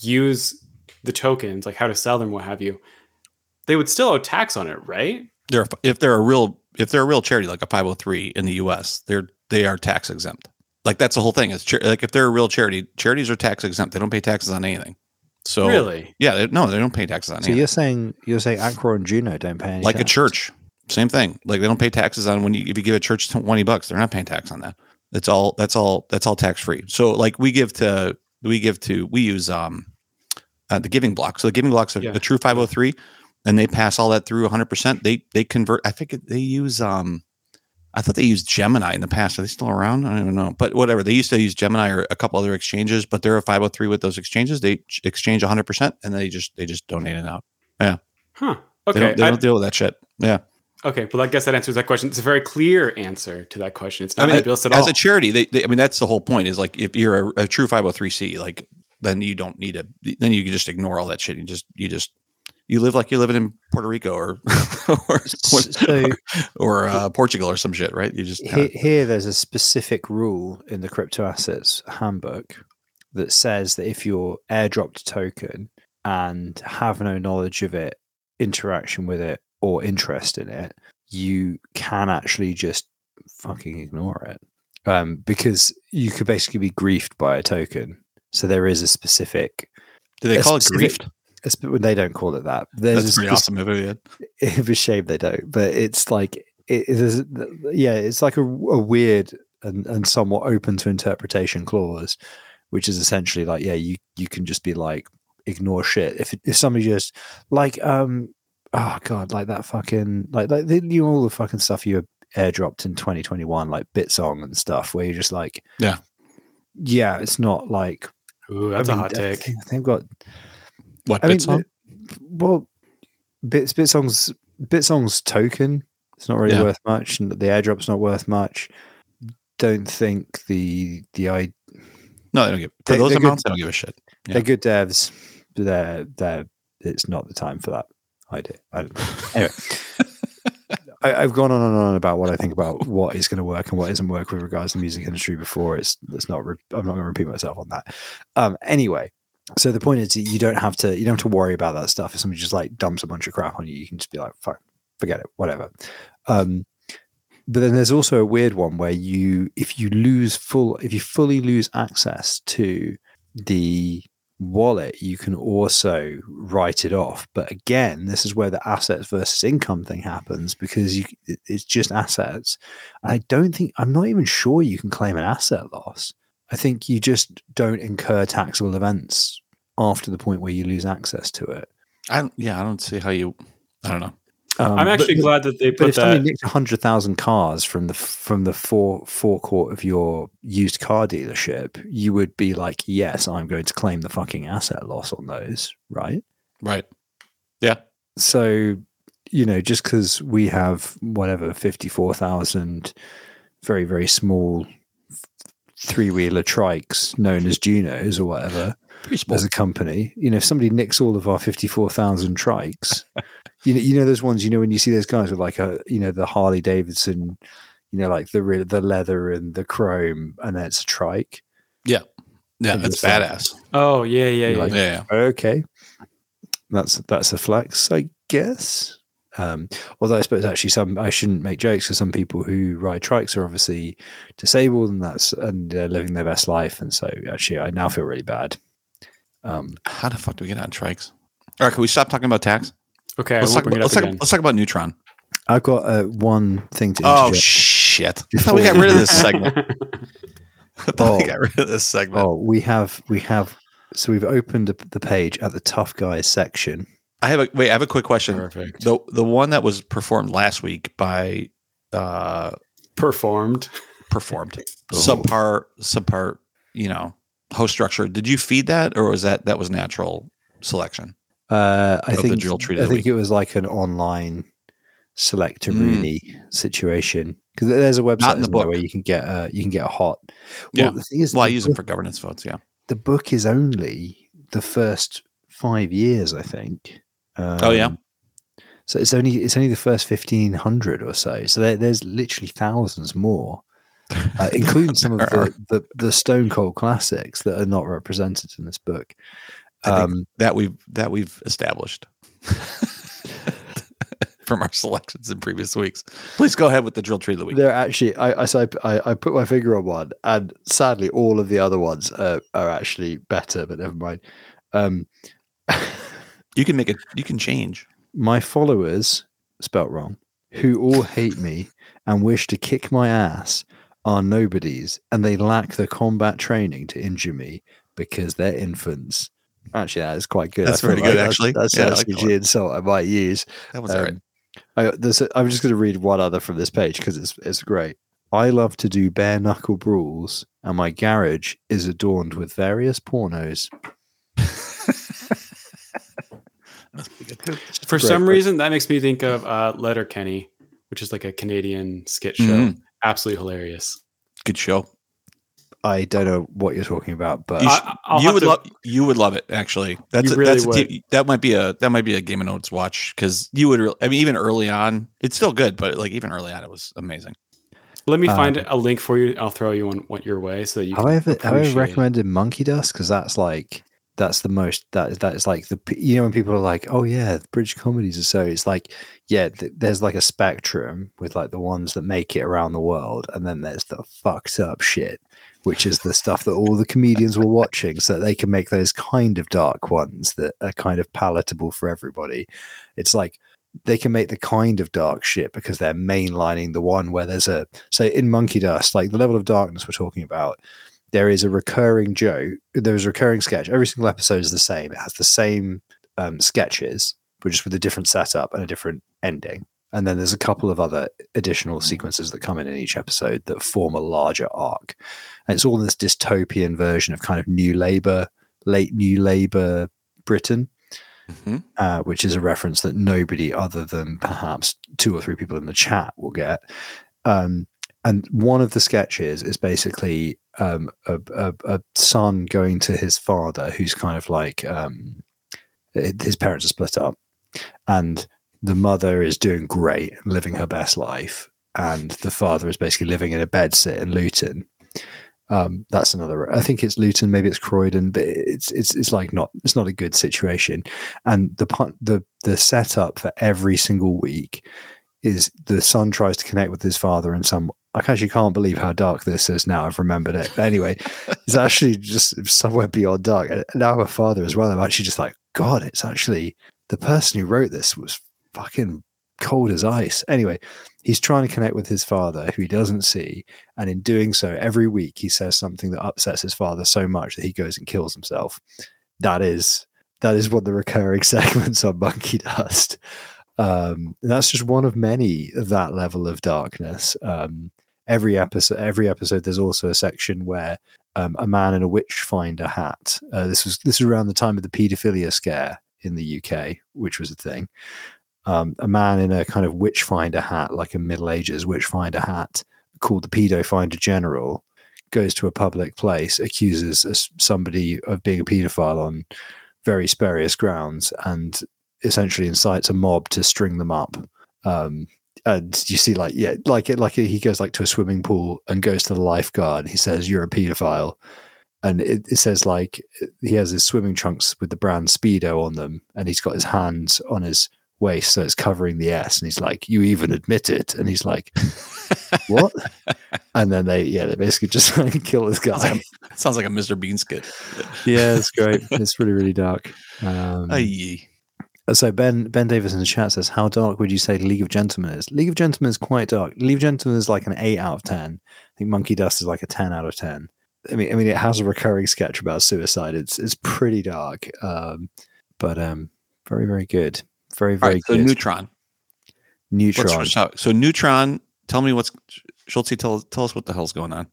use the tokens, like how to sell them, what have you, they would still owe tax on it, right? They're if they're a real if they're a real charity like a 503 in the US, they're they are tax exempt. Like that's the whole thing. Is char- like if they're a real charity, charities are tax exempt. They don't pay taxes on anything. So really? yeah, they, no, they don't pay taxes on So anything. you're saying you're saying Accra and Juno don't pay any like a church, same thing. Like they don't pay taxes on when you if you give a church twenty bucks, they're not paying tax on that. That's all. That's all. That's all tax free. So like we give to we give to we use um uh, the giving block. So the giving blocks are Yeah. a true five hundred three, and they pass all that through one hundred percent. They they convert. I think they use um. I thought they used Gemini in the past. Are they still around? I don't know. But whatever. They used to use Gemini or a couple other exchanges, but they're a 503 with those exchanges. They ch- exchange 100% and they just they just donate it out. Yeah. Huh. They Okay. don't, they don't deal with that shit. Yeah. Okay. Well, I guess that answers that question. It's a very clear answer to that question. It's not I mean, nebulous at all. as a charity, they, they, I mean, that's the whole point. Is like if you're a, a true 503c, like then you don't need to. Then you can just ignore all that shit. You just you just you live like you're living in Puerto Rico or or So or uh, Portugal or some shit, right? You just here, kinda, here there's a specific rule in the crypto assets handbook that says that if you're airdropped a token and have no knowledge of it, interaction with it, or interest in it, you can actually just fucking ignore it. Um, because you could basically be griefed by a token. So there is a specific. do they call it griefed? They don't call it that. There's That's a pretty awesome. If it it's a shame they don't but it's like it is yeah it's like a, a weird and, and somewhat open to interpretation clause which is essentially like yeah you you can just be like ignore shit if if somebody just like um oh god like that fucking like like the, you know, all the fucking stuff you airdropped in 2021 like bitsong and stuff where you're just like Yeah. yeah it's not like Ooh, I that's mean, a hot I take. think they've got What I mean, Bitsong? the- well, Bits Bitsong's Bitsong's token. It's not really Yeah. worth much, and the airdrop's not worth much. Don't think the the I no, they don't give for they- those they're good- They don't give a shit. Yeah. they're good devs. but They're they're it's not the time for that idea. I don't know. Anyway, I, I've gone on and on about what I think about what is going to work and what isn't work with regards to the music industry before. It's it's not. Re- I'm not going to repeat myself on that. Um. Anyway, so the point is you don't have to you don't have to worry about that stuff. If somebody just like dumps a bunch of crap on you, you can just be like, "Fuck, forget it, whatever." Um. But then there's also a weird one where you, if you lose full, if you fully lose access to the wallet, you can also write it off. But again, this is where the assets versus income thing happens because you, it's just assets. I don't think I'm not even sure you can claim an asset loss. I think you just don't incur taxable events after the point where you lose access to it. I yeah, I don't see how you. I don't know. Um, I'm actually but- glad that they put But if somebody that. nicked hundred thousand cars from the from the fore forecourt of your used car dealership, you would be like, "Yes, I'm going to claim the fucking asset loss on those." Right? Right. Yeah. So, you know, just because we have whatever fifty four thousand very very small three wheeler trikes known as Junos or whatever, as a company. You know, if somebody nicks all of our fifty-four thousand trikes, you know, you know those ones. You know, when you see those guys with like a, you know, the Harley Davidson, you know, like the re- the leather and the chrome, and then it's a trike. Yeah, and that's just like- badass. Oh yeah, yeah, yeah. like- Yeah. Okay, that's that's a flex, I guess. Um, although I suppose actually some I shouldn't make jokes because some people who ride trikes are obviously disabled and that's and they're living their best life, and so actually I now feel really bad. Um, How the fuck do we get on trikes? All right, can we stop talking about tax? Okay, let's, talk about, let's, talk, let's talk about Neutron. I've got uh, one thing to Oh shit! I thought we got rid of this segment. I thought we Oh. got rid of this segment. Oh, we have we have so we've opened the page at the tough guys section. I have a wait. I have a quick question. Perfect. The the one that was performed last week by uh Performed. performed Oh. subpar subpar you know host structure. Did you feed that or was that that was natural selection? Uh, I Of think I think it was like an online selector Mm. really situation because there's a website the there, where you can get uh, you can get a hot. Yeah. the thing is, Well, I use them book- for governance votes. Yeah. the book is only the first five years, I think. Oh, yeah? Um, So it's only it's only the first fifteen hundred or so. So there, there's literally thousands more, uh, including some of the, the the Stone Cold classics that are not represented in this book. Um, that we've that we've established from our selections in previous weeks. Please go ahead with the drill tweet of the week. They're actually, I, I, so I, I put my finger on one, and sadly, all of the other ones are, are actually better, but never mind. Um, You can make it. You can change. my followers, spelt wrong, who all hate me and wish to kick my ass, are nobodies, and they lack the combat training to injure me because they're infants. Actually, that is quite good. That's pretty feel very good, that's- actually. That's, Yeah, I that's like that actually one. an insult I might use. That was all right. Um, I, there's a, I'm just going to read one other from this page because it's it's great. I love to do bare knuckle brawls, and my garage is adorned with various pornos. That's pretty good too. For Great, some reason, that makes me think of uh, Letterkenny, which is like a Canadian skit show. Mhm. Absolutely hilarious. Good show. I don't know what you're talking about, but You, I- sh- I'll you would to- love. You would love it. Actually, that's You a, really that's a would. t- that might be a that might be a Game of Nodes watch because you would. re- I mean, even early on, it's still good, but like even early on, it was amazing. Let me find Um, a link for you. I'll throw you one, one your way so that you have can I ever have I ever appreciate it. recommended Monkey Dust? Because that's like that's the most that is that is like the you know when people are like, oh yeah, the British comedies are so. It's like yeah, th- there's like a spectrum with like the ones that make it around the world, and then there's the fucked up shit, which is the stuff that all the comedians were watching, so that they can make those kind of dark ones that are kind of palatable for everybody. It's like they can make the kind of dark shit because they're mainlining the one where there's a so in Monkey Dust, like the level of darkness we're talking about, there is a recurring joke. There's a recurring sketch. Every single episode is the same. It has the same um, sketches, but just with a different setup and a different ending. And then there's a couple of other additional sequences that come in in each episode that form a larger arc. And it's all this dystopian version of kind of new labor, late new labor Britain Mhm. uh, which is a reference that nobody other than perhaps two or three people in the chat will get. Um, and one of the sketches is basically um, a, a, a son going to his father, who's kind of like um, his parents are split up, and the mother is doing great, living her best life, and the father is basically living in a bedsit in Luton. Um, that's another. I think it's Luton, maybe it's Croydon, but it's it's it's like not it's not a good situation and the the the setup for every single week is the son tries to connect with his father in some I actually can't believe how dark this is now. I've remembered it. But anyway, it's actually just somewhere beyond dark. And now her father as well. I'm actually just like, God, it's actually the person who wrote this was fucking cold as ice. Anyway, he's trying to connect with his father, who he doesn't see. And in doing so, every week he says something that upsets his father so much that he goes and kills himself. That is that is of the recurring segments on Monkey Dust. Um, that's just one of many that level of darkness. Um, every episode, every episode, there's also a section where um, a man in a witchfinder hat. Uh, this was this was around the time of the paedophilia scare in the UK, which was a thing. Um, a man in a kind of witchfinder hat, like a Middle Ages witchfinder hat, called the pedo finder general, goes to a public place, accuses us- somebody of being a paedophile on very spurious grounds, and essentially incites a mob to string them up. Um, and you see, like, yeah, like it, like he goes like to a swimming pool and goes to the lifeguard. He says, "You're a pedophile." and it, it says like he has his swimming trunks with the brand Speedo on them, and he's got his hands on his waist, so it's covering the S. And he's like, "You even admit it?" And he's like, "What?" and then they, yeah, they basically just like kill this Sounds guy. like, a, sounds like a Mr. Bean skit. yeah, it's great. It's really, really dark. Um, Aye. so Ben Ben Davis in the chat says, "How dark would you say League of Gentlemen is?" League of Gentlemen is quite dark. League of Gentlemen is like an eight out of ten. I think Monkey Dust is like a ten out of ten. I mean, I mean, it has a recurring sketch about suicide. It's it's pretty dark, um, but um, very very good. Very very right, so good. Neutron. Neutron. switch. So Neutron, tell me what's Schultzie, tell tell us what the hell's going on.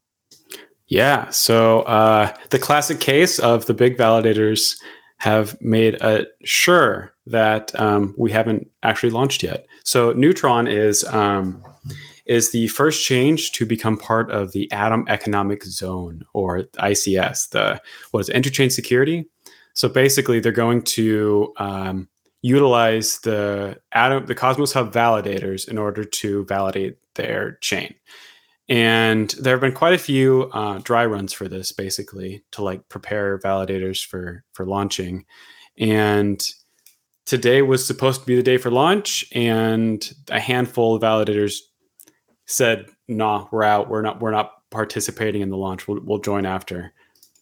Yeah. So uh, the classic case of the big validators have made uh, sure that um, we haven't actually launched yet. So Neutron is um, is the first change to become part of the Atom Economic Zone or ICS, the what is it, interchain security. So basically, they're going to um, utilize the Atom, the Cosmos Hub validators in order to validate their chain. And there have been quite a few uh, dry runs for this, basically, to like prepare validators for for launching. And today was supposed to be the day for launch, and a handful of validators said, "Nah, we're out. We're not. We're not participating in the launch. We'll, we'll join after."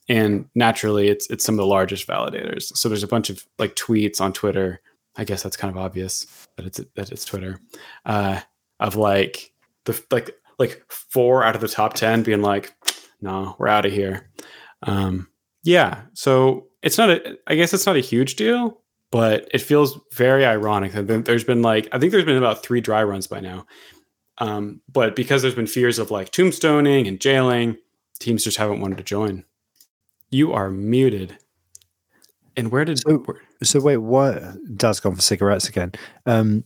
And naturally, it's it's some of the largest validators. So there's a bunch of like tweets on Twitter. I guess that's kind of obvious that it's that it's Twitter, uh, of like the like like four out of the top 10 being like no we're out of here. Um yeah so it's not a i guess it's not a huge deal but it feels very ironic that there- there's been like i think there's been about three dry runs by now. Um but because there's been fears of like tombstoning and jailing teams just haven't wanted to join. You are muted. And where did So- where- So wait, why Dad's gone for cigarettes again? Um,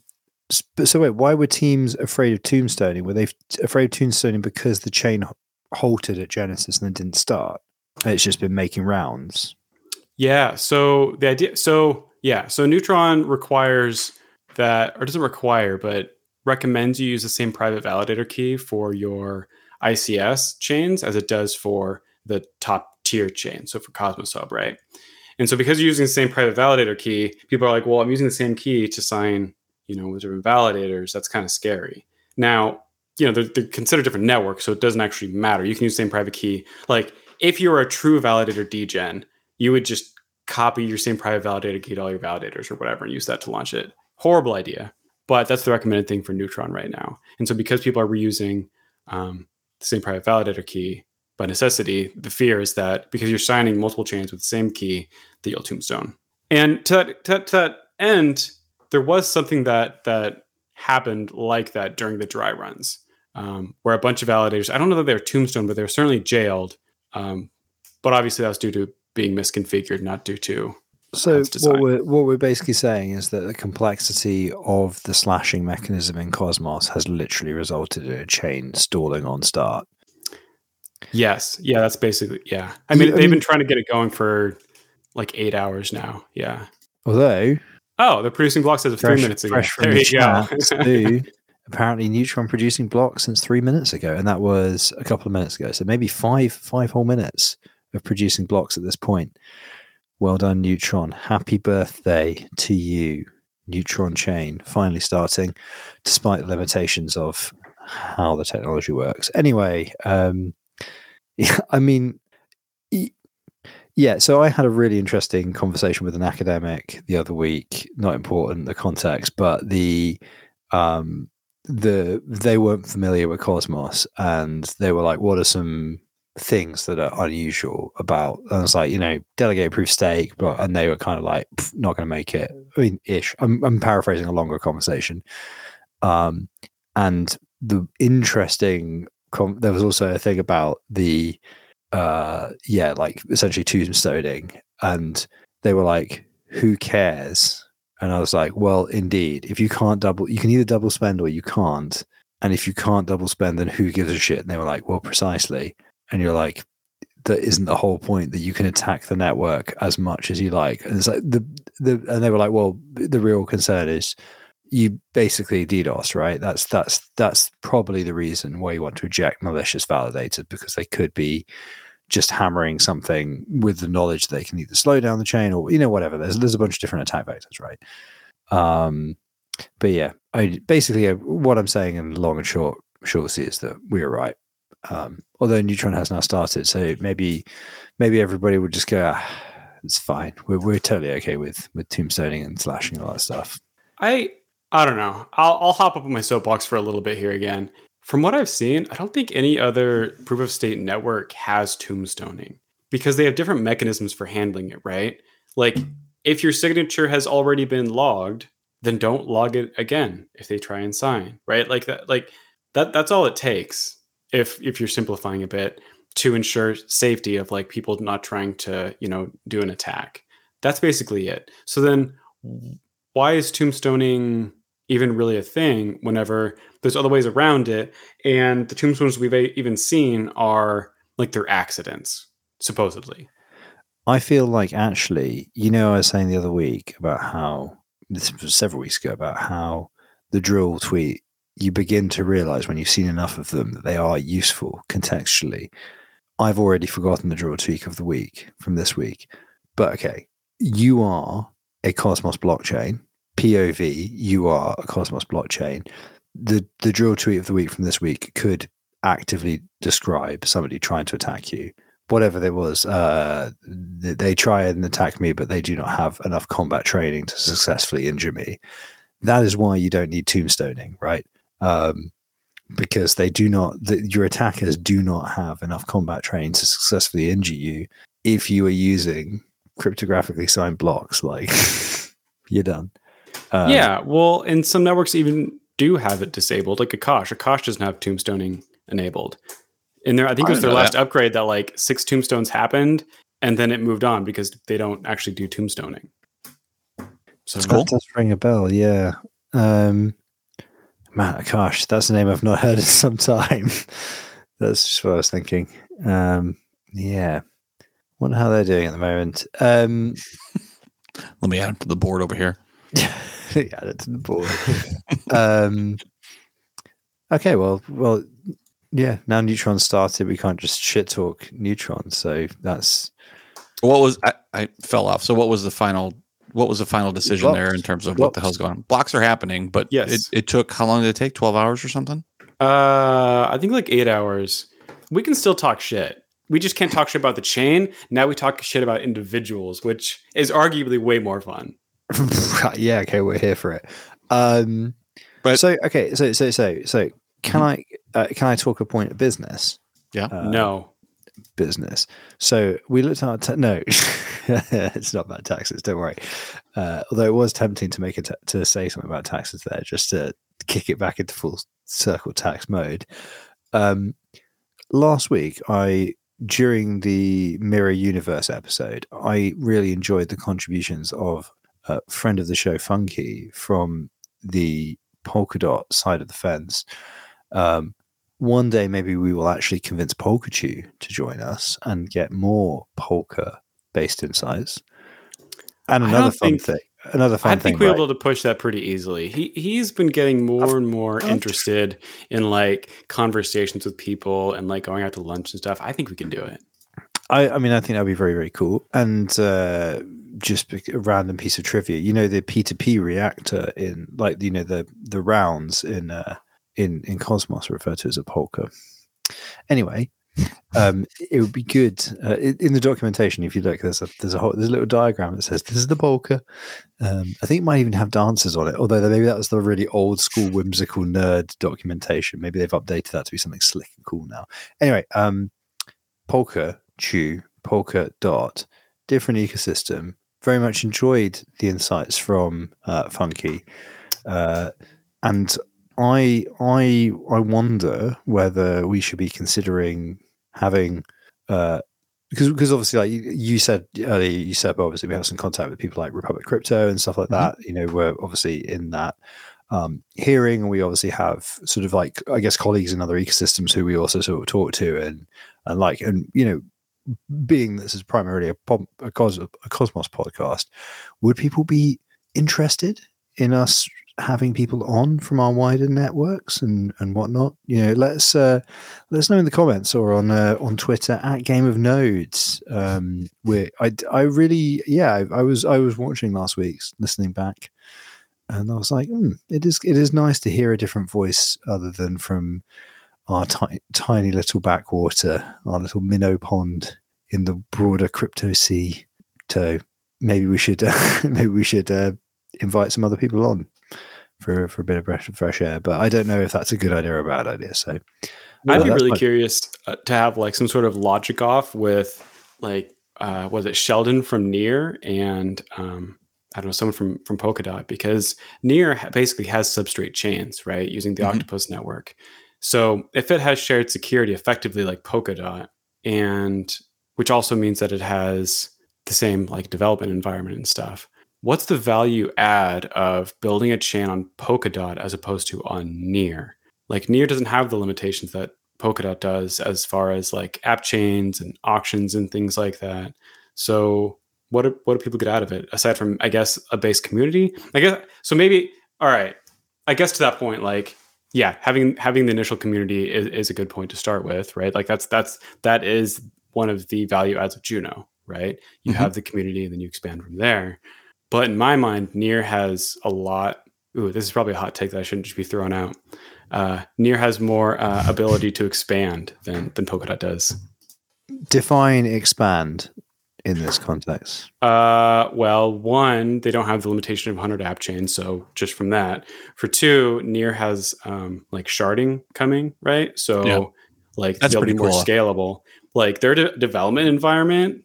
so wait, why were teams afraid of tombstoning? Were they afraid of tombstoning because the chain halted at Genesis and then didn't start? It's just been making rounds. Yeah. So the idea, so yeah, so Neutron requires that, or doesn't require, but recommends you use the same private validator key for your ICS chains as it does for the top tier chain. So for Cosmos Hub, right? And so because you're using the same private validator key, people are like, well, I'm using the same key to sign, you know, with different validators. That's kind of scary. Now, you know, they're, they're considered different networks, so it doesn't actually matter. You can use the same private key. Like if you're a true validator degen, you would just copy your same private validator key to all your validators or whatever and use that to launch it. Horrible idea, but that's the recommended thing for Neutron right now. And so because people are reusing um, the same private validator key by necessity, the fear is that because you're signing multiple chains with the same key, that you'll tombstone. And to that, to that, to that end, there was something that that happened like that during the dry runs, um, where a bunch of validators, I don't know that they were tombstone, but they were certainly jailed. Um, but obviously that was due to being misconfigured, not due to So what we're what we're basically saying is that the complexity of the slashing mechanism in Cosmos has literally resulted in a chain stalling on start. Yes. Yeah, that's basically yeah. I mean, I they've mean- been trying to get it going for like eight hours now. Yeah. Although Oh, they're producing blocks as of three minutes ago. fresh from There the go. apparently Neutron producing blocks since three minutes ago, and that was a couple of minutes ago. So maybe five five whole minutes of producing blocks at this point. Well done, Neutron. Happy birthday to you, Neutron Chain, finally starting, despite the limitations of how the technology works. Anyway, um, yeah, I mean, yeah. So I had a really interesting conversation with an academic the other week. Not important the context, but the um, the they weren't familiar with Cosmos, and they were like, "What are some things that are unusual about. And it's like, you know, delegate proof stake, but and they were kind of like not going to make it. I mean, ish. I'm, I'm paraphrasing a longer conversation. Um, and the interesting, com- there was also a thing about the, uh, yeah, like essentially tombstoning, and they were like, who cares? And I was like, well, indeed, if you can't double, you can either double spend or you can't. And if you can't double spend, then who gives a shit? And they were like, well, precisely. And you're like, that isn't the whole point that you can attack the network as much as you like. And it's like the the and they were like, well, the real concern is you basically DDoS, right? That's that's that's probably the reason why you want to eject malicious validators because they could be just hammering something with the knowledge that they can either slow down the chain or you know whatever. There's there's a bunch of different attack vectors, right? Um, but yeah, I basically uh, what I'm saying in long and short short is that we are right. Um, although Neutron has now started, so maybe maybe everybody would just go, ah, it's fine. We're we're totally okay with with tombstoning and slashing all that stuff. I I don't know. I'll I'll hop up on my soapbox for a little bit here again. From what I've seen, I don't think any other proof of stake network has tombstoning because they have different mechanisms for handling it, right? Like if your signature has already been logged, then don't log it again if they try and sign, right? Like that like that that's all it takes if if you're simplifying a bit to ensure safety of like people not trying to, you know, do an attack. That's basically it. So then why is tombstoning even really a thing whenever there's other ways around it and the tombstones we've even seen are like they're accidents supposedly I feel like actually, you know, I was saying the other week about how this was several weeks ago about how the drill tweet you begin to realize when you've seen enough of them that they are useful contextually. I've already forgotten the drill tweet of the week from this week, but okay, you are a Cosmos blockchain. POV, you are a Cosmos blockchain. The the drill tweet of the week from this week could actively describe somebody trying to attack you whatever there was, uh, they try and attack me, but they do not have enough combat training to successfully injure me. That is why you don't need tombstoning, right? Um, because they do not, the, your attackers do not have enough combat training to successfully injure you if you are using cryptographically signed blocks. Like, you're done. Um, yeah well and some networks even do have it disabled like akash akash doesn't have tombstoning enabled in there i think I it was their last that. upgrade that like six tombstones happened and then it moved on because they don't actually do tombstoning so That's cool. That does ring a bell, yeah. Um, man, Akash, that's a name I've not heard in some time. that's just what I was thinking. Um, yeah. Wonder how they're doing at the moment. Um, Let me add them to the board over here. yeah, it to the board. um, okay, well, well, yeah. Now Neutron started, we can't just shit talk Neutron. So that's What was I, I fell off? So what was the final? What was the final decision there in terms of what the hell's going on? Blocks are happening, but Yes. it, it took how long did it take? Twelve hours or something? uh i think like eight hours we can still talk shit we just can't talk shit about the chain now we talk shit about individuals which is arguably way more fun yeah. Okay, we're here for it. Um, But- so okay, so so so so can I uh, can I talk a point of business? Yeah. Uh, no business. So we looked at our ta- no, it's not about taxes. Don't worry. Uh, although it was tempting to make it to say something about taxes there, just to kick it back into full circle tax mode. Um, last week, I during the Mirror Universe episode, I really enjoyed the contributions of a friend of the show, Funky, from the Polkadot side of the fence. Um, one day maybe we will actually convince Polkachu to join us and get more polka based insights. And another fun think- thing. Another fun thing I think we're right? able to push that pretty easily. He he's been getting more and more I've- interested in like conversations with people and like going out to lunch and stuff. I think we can do it. I, I mean, I think that'd be very, very cool. And uh, just a random piece of trivia, you know, the P2P reactor in like you know the the rounds in uh, in in Cosmos are referred to as a polka. Anyway, um, it would be good uh, in, in the documentation. If you look, there's a there's a whole, there's a little diagram that says this is the polka. Um, I think it might even have dancers on it. Although maybe that was the really old school whimsical nerd documentation. Maybe they've updated that to be something slick and cool now. Anyway, um, Polka, Chew, Polka Dot, different ecosystem. Very much enjoyed the insights from uh, Funky, uh, and I I I wonder whether we should be considering having uh, because because obviously like you, said earlier you said obviously we have some contact with people like Republic Crypto and stuff like Mhm. that. You know we're obviously in that um, hearing, and we obviously have sort of like I guess colleagues in other ecosystems who we also sort of talk to and and like and you know being this is primarily a, a, cos- a cosmos podcast would people be interested in us having people on from our wider networks and and whatnot? You know let's uh let us know in the comments or on uh, on twitter at game of nodes. Um where i i really yeah I, I was i was watching last week's listening back and i was like hmm, it is it is nice to hear a different voice other than from our ti- tiny little backwater our little minnow pond in the broader crypto sea so maybe we should maybe we should uh, invite some other people on for for a bit of fresh, fresh air. But I don't know if that's a good idea or a bad idea. So I'd Yeah, be really fine. curious uh, to have like some sort of logic off with like uh was it Sheldon from Near and um I don't know someone from from Polkadot because Near basically has substrate chains right using the Mhm. Octopus network. So if it has shared security effectively like Polkadot and which also means that it has the same like development environment and stuff. What's the value add of building a chain on Polkadot as opposed to on Near? Like Near doesn't have the limitations that Polkadot does as far as like app chains and auctions and things like that. So what do, what do people get out of it aside from I guess a base community? I guess so maybe all right. I guess to that point like yeah, having having the initial community is, is a good point to start with, right? Like that's that's that is one of the value adds of Juno, right? You Mhm. have the community and then you expand from there. But in my mind, Near has a lot. Ooh, this is probably a hot take that I shouldn't just be throwing out. Uh, Near has more uh, ability to expand than than Polkadot does. define expand in this context. Uh, well, one, they don't have the limitation of 100 app chains, so just from that. For two, Near has um, like sharding coming, right? So Yeah. like That's they'll be more cool. scalable. Like their de- development environment,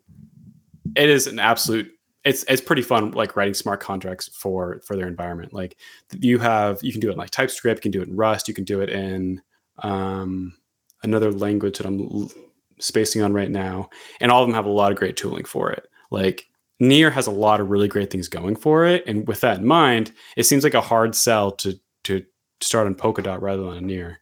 it is an absolute. It's it's pretty fun, like writing smart contracts for for their environment. Like you have you can do it in like TypeScript, you can do it in Rust, you can do it in um, another language that I'm l- spacing on right now and all of them have a lot of great tooling for it. Like Near has a lot of really great things going for it, and with that in mind, it seems like a hard sell to to start on Polkadot rather than on Near.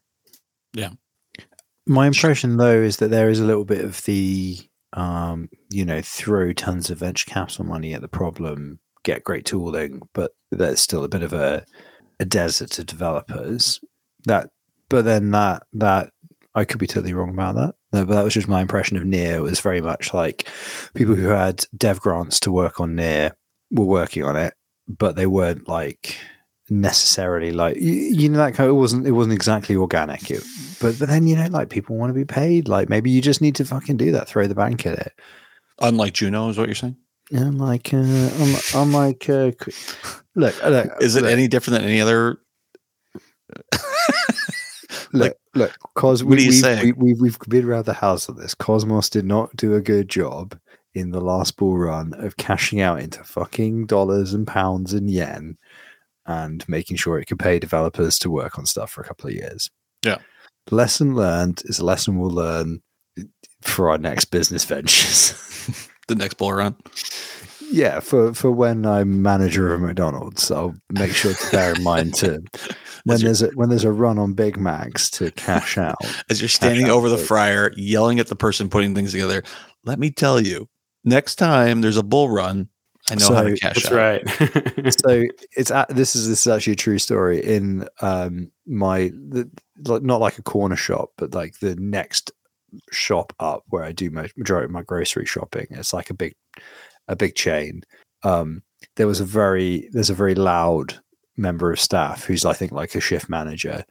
My impression, though, is that there is a little bit of the, um, you know, throw tons of venture capital money at the problem, get great tooling, but there's still a bit of a, a desert to developers. That, but then that that I could be totally wrong about that. No, but that was just my impression of Near. It was very much like people who had dev grants to work on Near were working on it, but they weren't like necessarily like you, you know that kind of, it wasn't it wasn't exactly organic it, but but then you know like people want to be paid like maybe you just need to fucking do that throw the bank at it Unlike Juno, is what you're saying? and like uh I'm, I'm like uh, look look Is it look, any different than any other? look look cos what are we, you we've, saying? we, we've, we've been around the house on this cosmos did not do a good job in the last bull run of cashing out into fucking dollars and pounds and yen and making sure it could pay developers to work on stuff for a couple of years Yeah. lesson learned is a lesson we'll learn for our next business ventures The next bull run. Yeah for for when i'm manager of mcdonald's i'll make sure to bear in mind to when As there's a when there's a run on big macs to cash out As you're standing over the please. fryer, yelling at the person putting things together. Let me tell you, next time there's a bull run, I know how to So- cash That's right. Uh, so it's a this is this is actually a true story in um my the, like not like a corner shop but like the next shop up where i do my majority of my grocery shopping it's like a big a big chain. Um there was a very there's a very loud member of staff who's i think like a shift manager.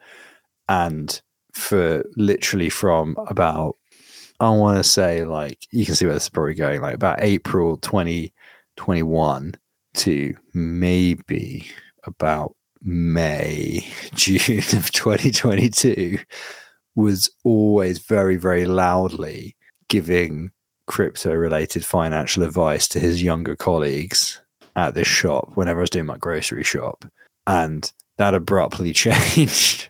And for literally from about i want to say like you can see where this is probably going like about april 2021 to maybe about May, June of 2022 was always very, very loudly giving crypto related financial advice to his younger colleagues at this shop whenever I was doing my grocery shop, and that abruptly changed.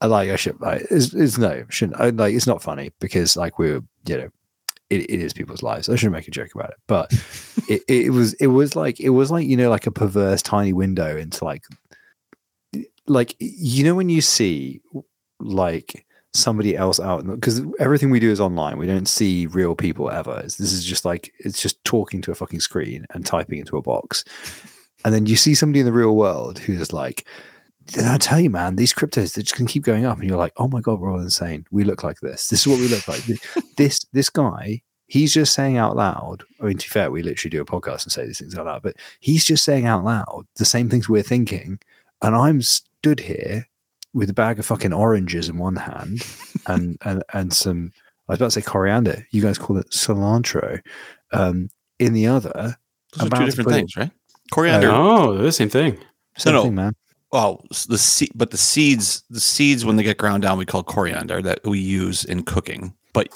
Like I should like it's, it's no shouldn't I, like it's not funny because like we were you know it, it is people's lives. I shouldn't make a joke about it, but it, it was it was like it was like you know like a perverse tiny window into like like you know when you see like somebody else out because everything we do is online we don't see real people ever this is just like it's just talking to a fucking screen and typing into a box and then you see somebody in the real world who's like "Did I tell you, man, these cryptos they're just can keep going up, and you're like, oh my god, we're all insane. We look like this. This is what we look like. this this guy, he's just saying out loud. I mean, to be fair, we literally do a podcast and say these things out loud, but he's just saying out loud the same things we're thinking, and I'm stood here with a bag of fucking oranges in one hand and and and some I was about to say coriander. You guys call it cilantro. Um, in the other, Those are two different put it- things, right? Coriander. Oh, they're the same thing. same no. thing, man. Well, the seed, but the seeds, the seeds when they get ground down, we call coriander that we use in cooking. But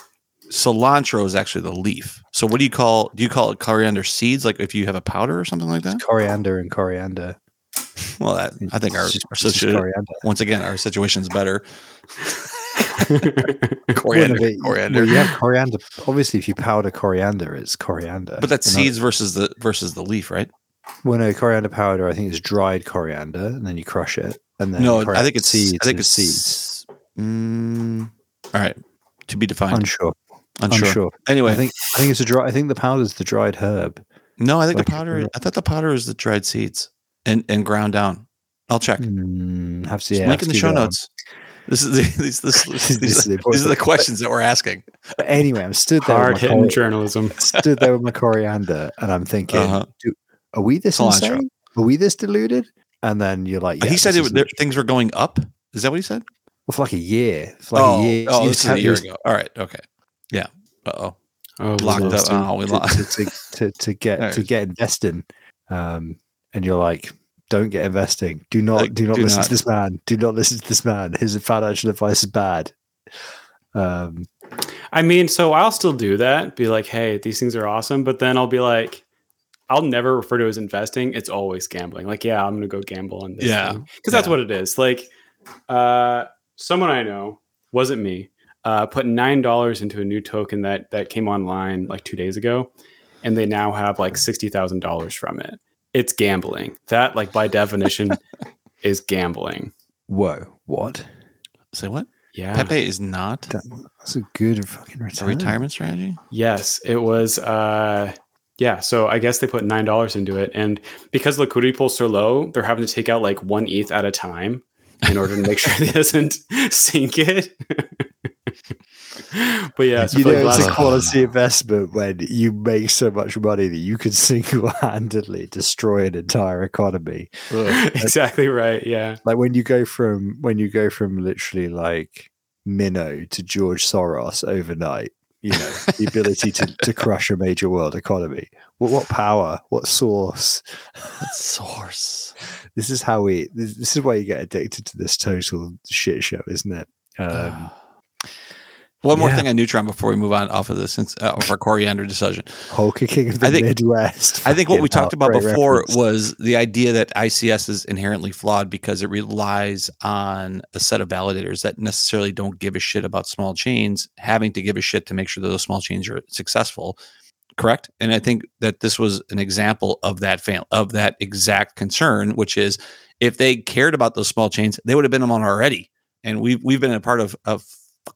cilantro is actually the leaf. So what do you call? Do you call it coriander seeds? Like if you have a powder or something like that? It's coriander and coriander. Well, that, I think our, It's our it's just situa- coriander. once again our situation's better. Coriander, but- coriander. Well, you have coriander. Obviously, if you powder coriander, it's coriander. But that's seeds versus the versus the leaf, right? Well, no, coriander powder. I think is dried coriander, and then you crush it, and then no, I think it's seeds. I think it's seeds. Mm, all right, to be defined. Unsure. Unsure. Unsure. Anyway, I think I think it's a dry. I think the powder is the dried herb. no, I think like- the powder. I thought the powder is the dried seeds and and ground down. I'll check. Mm, have to Just yeah, link have in the show that on. notes. This is the, these, this, This these, are, these are the questions that we're asking. But anyway, I'm stood there. Hard with my hitting cori- journalism. stood there with my coriander, and I'm thinking, Uh-huh. do, are we this Cilantro. insane? Are we this deluded? And then you're like, yeah, he said this it, is there, things were going up. Is that what he said? well, for like a year. For like oh, a year. oh, this is a year you- ago. All right, okay, yeah. Uh oh, Oh, locked up. lost him. Oh, we to, lost. to, to, to, to get There to get investing, um, and you're like, don't get investing. Do not Like, do not do listen not. to this man. Do not listen to this man. His financial advice is bad. Um, I mean, so I'll still do that. Be like, hey, these things are awesome. But then I'll be like, I'll never refer to it as investing. It's always gambling. Like, yeah, I'm gonna go gamble on this. Yeah, because that's yeah. what it is. Like, uh, someone I know wasn't me. Uh, put nine dollars into a new token that that came online like two days ago, and they now have like sixty thousand dollars from it. It's gambling. That, like by definition, is gambling. whoa, what? Say what? Yeah. Pepe is not That, that's a good fucking a retirement strategy. Yes, it was. Uh, yeah, so I guess they put nine dollars into it, and because liquidity pool's are low, they're having to take out like one ETH at a time in order to make sure it doesn't sink it. but yeah, you know, it's a quality investment when you make so much money that you can single-handedly destroy an entire economy. exactly right. Yeah, Like when you go from when you go from literally like Minnow to George Soros overnight, you know, the ability to, to crush a major world economy. What, what power? What source? Source. This is how we. This, this is why you get addicted to this total shit show, isn't it? Um, One more yeah. thing on Neutron before we move on off of this, since uh, of our coriander decision. King of the I think- Midwest. I think what we talked about before reference. was the idea that ICS is inherently flawed because it relies on a set of validators that necessarily don't give a shit about small chains, having to give a shit to make sure that those small chains are successful. Correct. And I think that this was an example of that fail of that exact concern, which is if they cared about those small chains, they would have been them on already. And we've we've been a part of a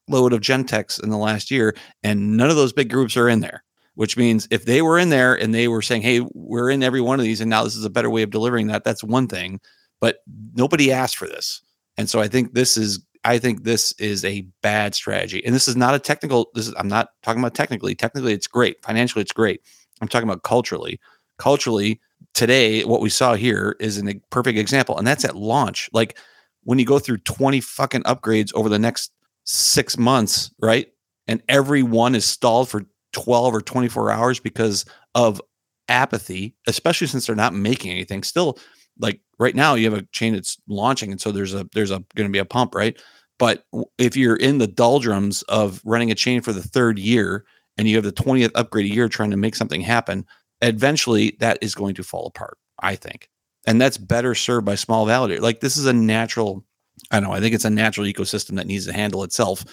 load of Gentex in the last year, and none of those big groups are in there which means if they were in there and they were saying, "Hey, we're in every one of these, and now this is a better way of delivering that," that's one thing. But nobody asked for this, and so I think this is, I think this is a bad strategy. And this is not a technical. This is I'm not talking about technically. Technically, it's great. Financially, it's great. I'm talking about culturally. Culturally, today, what we saw here is a perfect example, and that's at launch. Like when you go through 20 fucking upgrades over the next six months, right? And every one is stalled for 12 or 24 hours because of apathy, especially since they're not making anything. Still, like right now, you have a chain that's launching, and so there's a there's a going to be a pump, right? But if you're in the doldrums of running a chain for the third year and you have the 20th upgrade a year trying to make something happen, eventually that is going to fall apart, I think. And that's better served by small validator. Like this is a natural, I know, I think it's a natural ecosystem that needs to handle itself.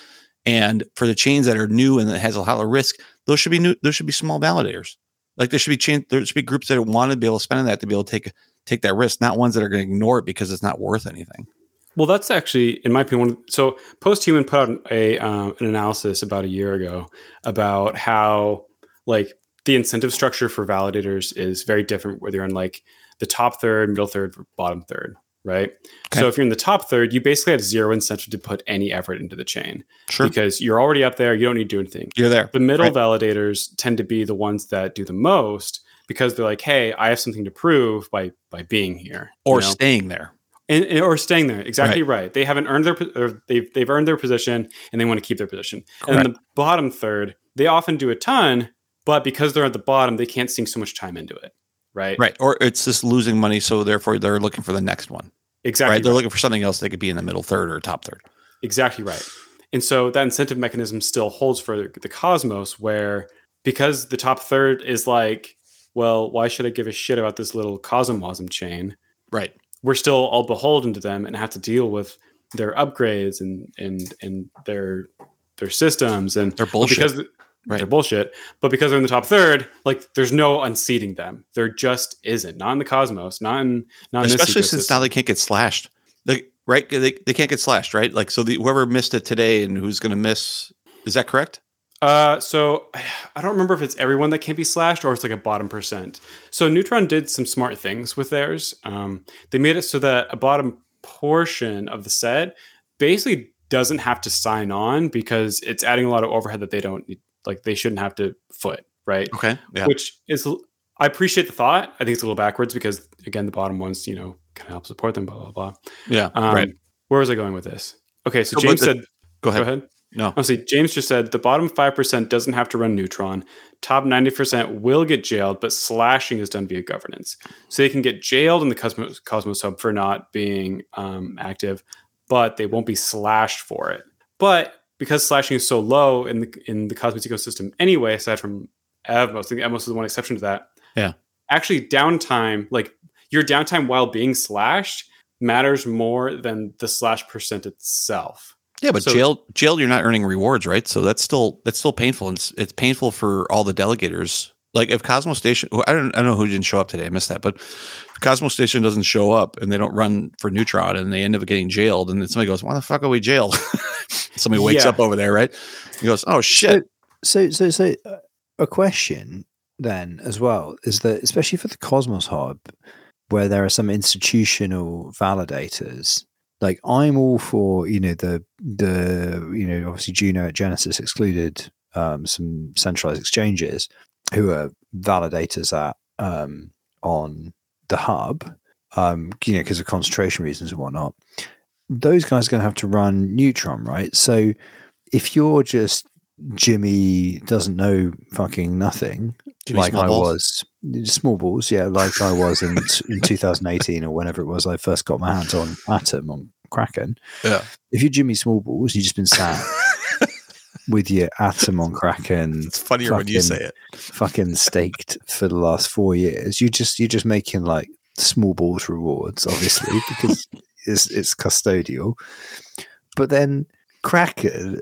And for the chains that are new and that has a lot of risk, those should be new, those should be small validators. Like there should be chain, there should be groups that want to be able to spend on that to be able to take take that risk, not ones that are going to ignore it because it's not worth anything. Well, that's actually, in my opinion, one, so Posthuman put out a um, an analysis about a year ago about how like the incentive structure for validators is very different whether you're in like the top third, middle third, bottom third, right? Okay. So if you're in the top third, you basically have zero incentive to put any effort into the chain Sure. because you're already up there. You don't need to do anything. You're there. The middle Right. validators tend to be the ones that do the most because they're like, "Hey, I have something to prove by by being here," you Or know? staying there. and, and- or staying there. Exactly right. They haven't earned their or they've they've earned their position and they want to keep their position. And then the bottom third, they often do a ton, but because they're at the bottom, they can't sink so much time into it. Right. Right. Or it's just losing money. So therefore they're looking for the next one. Exactly. right. They're right. looking for something else they could be in the middle third or top third. Exactly right. And so that incentive mechanism still holds for the Cosmos, where because the top third is like, well, why should I give a shit about this little Cosmosm chain? Right. we're still all beholden to them and have to deal with their upgrades and and and their their systems and They're bullshit. because Right. they're bullshit. But because they're in the top third, like there's no unseating them. There just isn't. Not in the cosmos. Not in not in Especially since now they can't get slashed. They, right. They, they can't get slashed. Right. Like, so the, whoever missed it today and who's going to miss, is that correct? Uh, so I don't remember if it's everyone that can't be slashed or it's like a bottom percent. So Neutron did some smart things with theirs. Um, they made it so that a bottom portion of the set basically doesn't have to sign on because it's adding a lot of overhead that they don't need, like they shouldn't have to foot, right? Okay. Yeah. Which is I appreciate the thought. I think it's a little backwards because again, the bottom ones, you know, kind of help support them, blah blah blah. Yeah. Um, right. Where was I going with this? Okay, so So, James the- said, Go ahead. go ahead. No. Honestly, James just said the bottom 5% doesn't have to run Neutron. Top 90% will get jailed, but slashing is done via governance. So they can get jailed in the Cosmos, Cosmos Hub for not being um, active, but they won't be slashed for it. But because slashing is so low in the in the Cosmos ecosystem anyway, aside from Evmos, I think Evmos is the one exception to that. Yeah. Actually, downtime, like your downtime while being slashed, matters more than the slash percent itself. Yeah, but So- jail, jail, you're not earning rewards, right? So that's still that's still painful. And it's, it's painful for all the delegators. Like if Cosmostation, I don't, I don't know who didn't show up today. I missed that, but if Cosmostation doesn't show up and they don't run for Neutron and they end up getting jailed, and then somebody goes, "Why the fuck are we jailed?" somebody wakes Yeah. up over there, right? He goes, "Oh shit!" So, so, so, uh, a question then as well is that, especially for the Cosmos Hub, where there are some institutional validators, like I'm all for, you know, the the you know, obviously Juno at Genesis excluded um, some centralized exchanges who are validators at um, on the hub, um, you know, because of concentration reasons and whatnot. Those guys are going to have to run Neutron, right? So if you're just Jimmy doesn't know fucking nothing, Jimmy like I Smallballs? was small balls, yeah, like I was in in 2018 or whenever it was I first got my hands on Atom on Kraken. Yeah. If you're Jimmy Small Balls, you've just been sat with your Atom on Kraken, It's funnier when you say it. fucking staked for the last four years. You just you're just making like small balls rewards, obviously, because it's it's custodial. But then Kraken,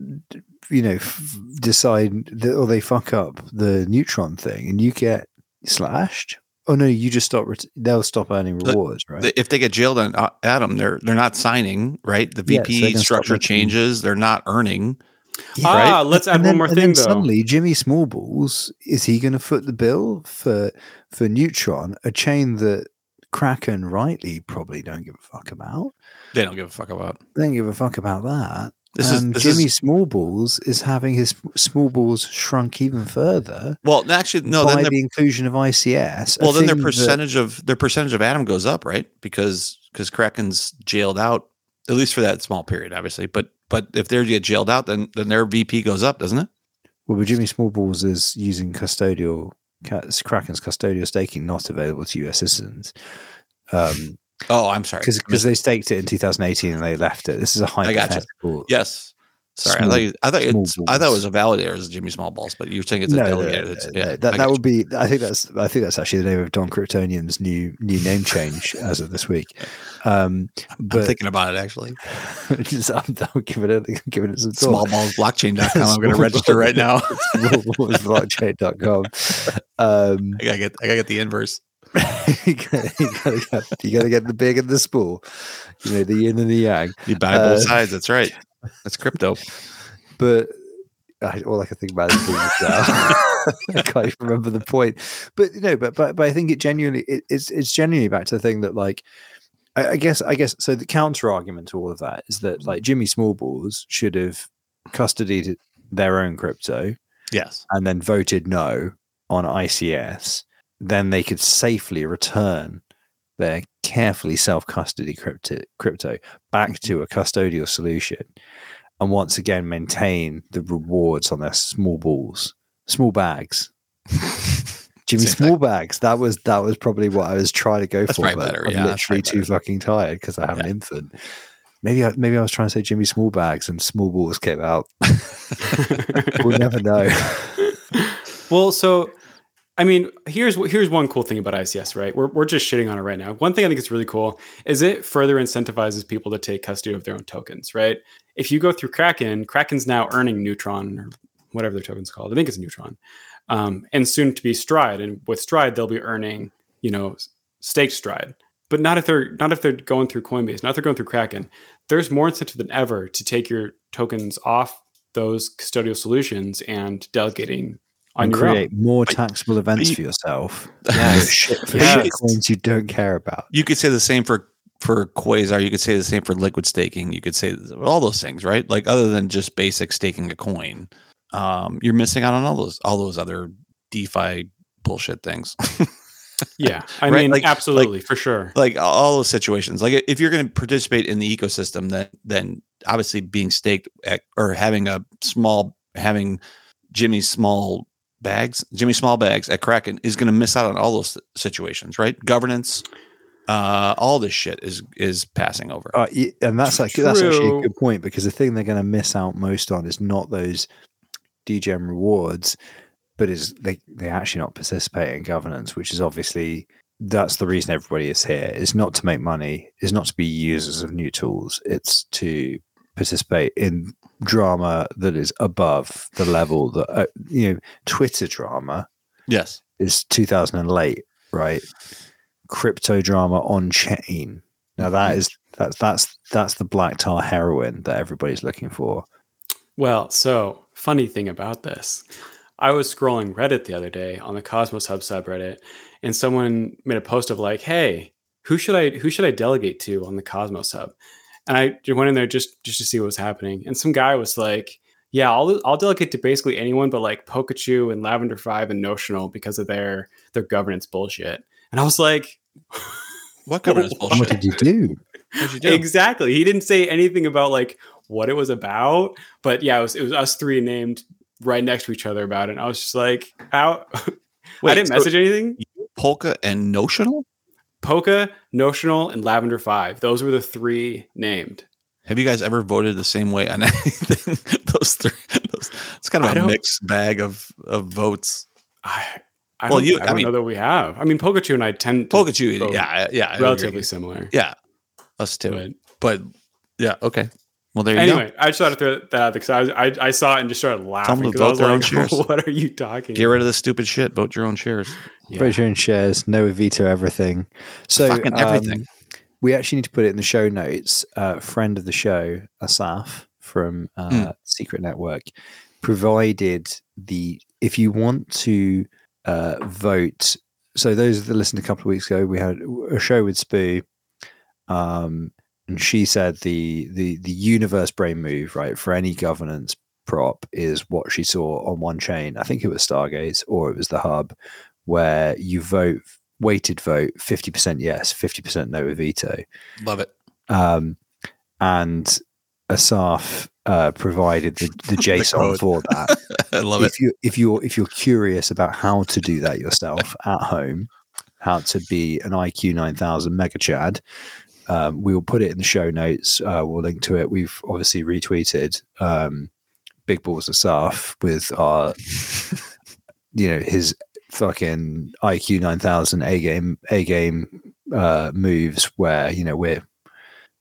d- you know, f- decide that or they fuck up the neutron thing, and you get slashed. Oh no, you just stop. Ret- they'll stop earning rewards, right? If they get jailed on uh, Atom, they're they're not signing, right? The Yeah, so VP they're gonna stop structure changes. They're not earning. Ah, let's add and one then, more and thing then though. suddenly Jimmy Smallballs is he going to foot the bill for for Neutron, a chain that Kraken rightly probably don't give a fuck about. They don't give a fuck about. They don't give a fuck about that. This is and this Jimmy is Smallballs is having his small balls shrunk even further well. Actually, no. by Then the inclusion of ICS. well, then their thing that- percentage of their percentage of Atom goes up, right? Because because Kraken's jailed out at least for that small period, obviously. But but if they get jailed out, then then their VP goes up, doesn't it? well, but Jimmy Smallballs is using custodial Kraken's custodial staking, not available to US citizens. Um, Oh, I'm sorry. because they staked it in 2018 and they left it. This is a I gotcha. hypothetical. yes, Sorry, I thought you, I thought small it's, I thought it was a validator as Jimmy Small Balls, but you're saying it's a no, no, delegator. no, It's- no, yeah, that I that would be. I think that's. I think that's actually the name of Don Cryptonium's new new name change as of this week. Um, you. I'm but thinking about it actually. just, I'm, I'm giving it giving it some thought. Smallballsblockchain.com. I'm going to register right now. Smallballsblockchain.com. Um, I gotta get I gotta get the inverse. you, gotta, you, gotta get, you gotta get the big and the small. You know, the yin and the yang. You buy Uh, both sides. That's right. That's crypto. but I, all I can think about is being I can't even remember the point. But you know, but but, but I think it genuinely it, it's it's genuinely back to the thing that like I, I guess I guess so the counter argument to all of that is that like Jimmy Smallballs should have custodied their own crypto Yes. and then voted no on ICS, then they could safely return their carefully self custody crypto, crypto back to a custodial solution and once again maintain the rewards on their small balls, small bags. Jimmy. Small Bags. That was that was probably what I was trying to go That's for. but better, I'm yeah, literally too fucking tired because I have an infant. Maybe I, maybe I was trying to say Jimmy Small Bags and Small Balls came out. we'll never know. well, so I mean, here's here's one cool thing about ICS, right? We're we're just shitting on it right now. One thing I think is really cool is it further incentivizes people to take custody of their own tokens, right? If you go through Kraken, Kraken's now earning Neutron or whatever their token's called. I think it's Neutron, um, and soon to be Stride. And with Stride, they'll be earning, you know, staked Stride. But not if they're not if they're going through Coinbase, not if they're going through Kraken. There's more incentive than ever to take your tokens off those custodial solutions and delegating and your own. create more But- taxable events you- for yourself. Yeah. for shit, for Yes. shit coins you don't care about. You could say the same for for Quasar. You could say the same for liquid staking. You could say all those things, right? Like other than just basic staking a coin, um, you're missing out on all those all those other DeFi bullshit things. Yeah, I Right, mean, like- absolutely, for sure. like all those situations. Like if you're going to participate in the ecosystem, then then obviously being staked at, or having a small having Jimmy's small bags, Jimmy small bags at Kraken is going to miss out on all those situations, right? Governance, uh, all this shit is is passing over. Uh, and that's like that's actually a good point because the thing they're going to miss out most on is not those DGM rewards, but is they they actually not participate in governance, which is obviously that's the reason everybody is here. Is not to make money, is not to be users of new tools. It's to participate in drama that is above the level that uh, you know Twitter drama yes, is 2008, right? Crypto drama on chain. Now that is that's that's that's the black tar heroin that everybody's looking for. Well, so funny thing about this, I was scrolling Reddit the other day on the Cosmos Hub subreddit, and someone made a post of like, "Hey, who should I who should I delegate to on the Cosmos Hub?" And I went in there just just to see what was happening, and some guy was like, "Yeah, I'll I'll delegate to basically anyone but like Polkachu and Lavender Five and Notional because of their their governance bullshit." And I was like, what governance What What bullshit? did you do? What'd you do? Exactly. He didn't say anything about like what it was about, but yeah, it was, it was us three named right next to each other about it. And I was just like, how? I didn't so message anything. Polka and Notional. Polka, Notional, and Lavender Five. Those were the three named. Have you guys ever voted the same way on anything? those three. Those, it's kind of a mixed bag of of votes. I, I Well, don't, you- I I mean- know that we have. I mean, Polkachu and I tend to Polkachu, yeah, yeah, relatively similar. Yeah, us too. But But yeah, okay. Well, there you go anyway, I just thought to throw that out because I, was, I I saw it and just started laughing to because I vote was their own shares. "What are you talking?" go. Get rid of the stupid shit. Vote your own shares. Yeah. Vote your own shares, no veto everything. So Fucking everything. um, we actually need to put it in the show notes. Uh, friend of the show, Assaf from uh, Hmm. Secret Network, provided the if you want to uh, vote. So those that listened a couple of weeks ago, we had a show with Spoo, um, and she said the the the universe brain move right for any governance prop is what she saw on one chain. I think it was Stargaze or it was the Hub, where you vote weighted vote 50% yes 50% no with veto Love it. um, and Assaf uh, provided the, the json code. for that I love it. if you if you're if you're curious about how to do that yourself at home how to be an iq 9000 mega chad Um, we will put it in the show notes. Uh, we'll link to it. We've obviously retweeted um, Big Balls Assaf with our, you know, his fucking IQ 9000 A game, A game uh, moves where, you know, we're,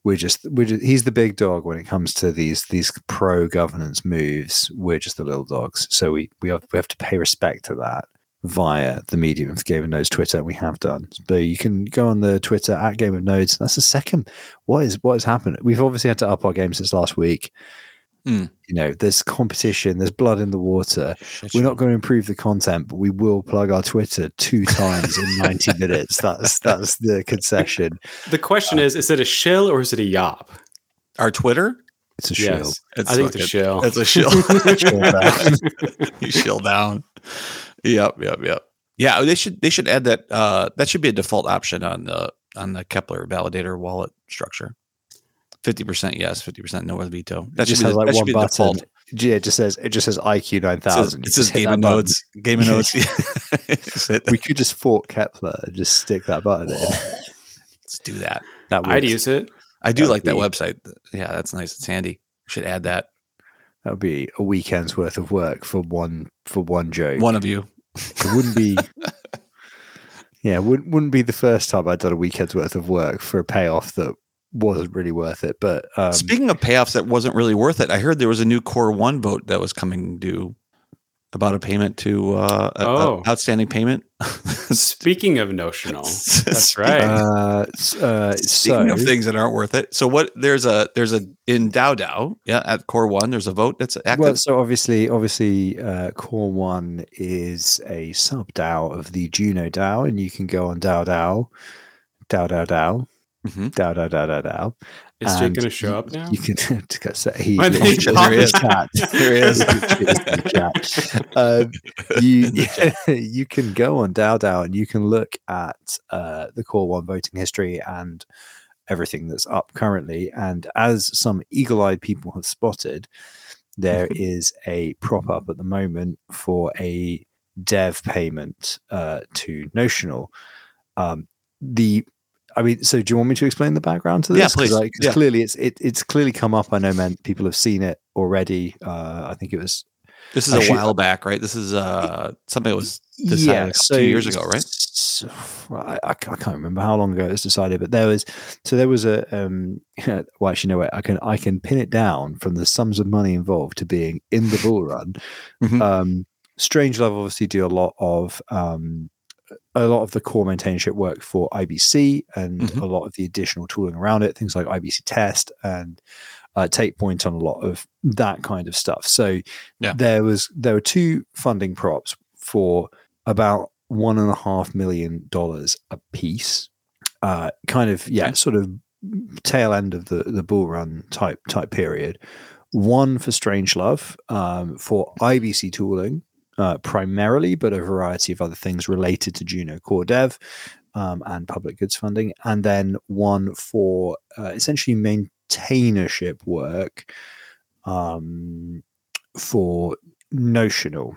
we're just, we're just, he's the big dog when it comes to these, these pro governance moves. We're just the little dogs. So we, we have, we have to pay respect to that via the medium of Game of Nodes Twitter. We have done, but you can go on the Twitter at Game of Nodes. That's the second. What is what has happened? We've obviously had to up our game since last week. Hmm. You know, there's competition. There's blood in the water. Shit, We're not going to improve the content, but we will plug our Twitter two times in 90 minutes. That's that's the concession. The question is: Is it a shill or is it a yop? Our Twitter? It's a shill. Yes, I think it's a fucking- shill. It's a shill. Shill down. you shill down. Yep, yep, yep. Yeah, they should they should add that. Uh, that should be a default option on the on the Keplr validator wallet structure. Fifty percent yes, fifty percent no with veto. That just has the, like that one be button. default. Yeah, it just says it just says IQ It 9000. says, it says just game that of button. Game of nodes. Just hit that. We could just fork Keplr and just stick that button in. Let's do that. That I'd use it. I do That would like that be- website. Yeah, that's nice. It's handy. Should add that. that would be a weekend's worth of work for one for one joke. One of you. It wouldn't be. yeah, wouldn't wouldn't be the first time I'd done a weekend's worth of work for a payoff that wasn't really worth it. But um, Speaking of payoffs that wasn't really worth it, I heard there was a new Core One vote that was coming due about a payment to uh, a- a Oh. outstanding payment. Speaking of notional, that's right. uh, uh, Speaking so of things that aren't worth it, so what? There's a there's a in DAO DAO. yeah, at Core One, there's a vote that's active. well, so obviously, obviously, uh, Core One is a sub DAO of the Juno DAO, and you can go on DAO DAO, Dow Dow DAO, Mhm. DAO DAO DAO DAO DAO. Is Jake going to show up now? You can because he Why literally did he it in the pop chat. There he is. It's in the chat. Um, you you can go on DAO and you can look at uh, the Core One voting history and everything that's up currently. And as some eagle-eyed people have spotted, there is a prop up at the moment for a dev payment uh, to Notional. Um, the I mean, so do you want me to explain the background to this? Yeah, please. Like, Yeah. clearly, it's it, it's clearly come up. I know, man. People have seen it already. Uh, I think it was this is I a while back, right? This is uh something that was decided like two years ago, right? I, I ca- I can't remember how long ago it was decided, but there was so there was a um. Well, actually, no way. I can I can pin it down from the sums of money involved to being in the bull run. Mhm. Um, Strange Love obviously do a lot of um, a lot of the core maintainership work for IBC and Mhm. a lot of the additional tooling around it, things like IBC test and uh, take point on a lot of that kind of stuff. So Yeah. there was there were two funding props for about one and a half million dollars a piece. Uh, kind of yeah, Okay. sort of tail end of the the bull run type type period. One for Strange Love um, for IBC tooling uh, primarily, but a variety of other things related to Juno Core Dev um, and public goods funding, and then one for uh, essentially maintainership work um, for Notional.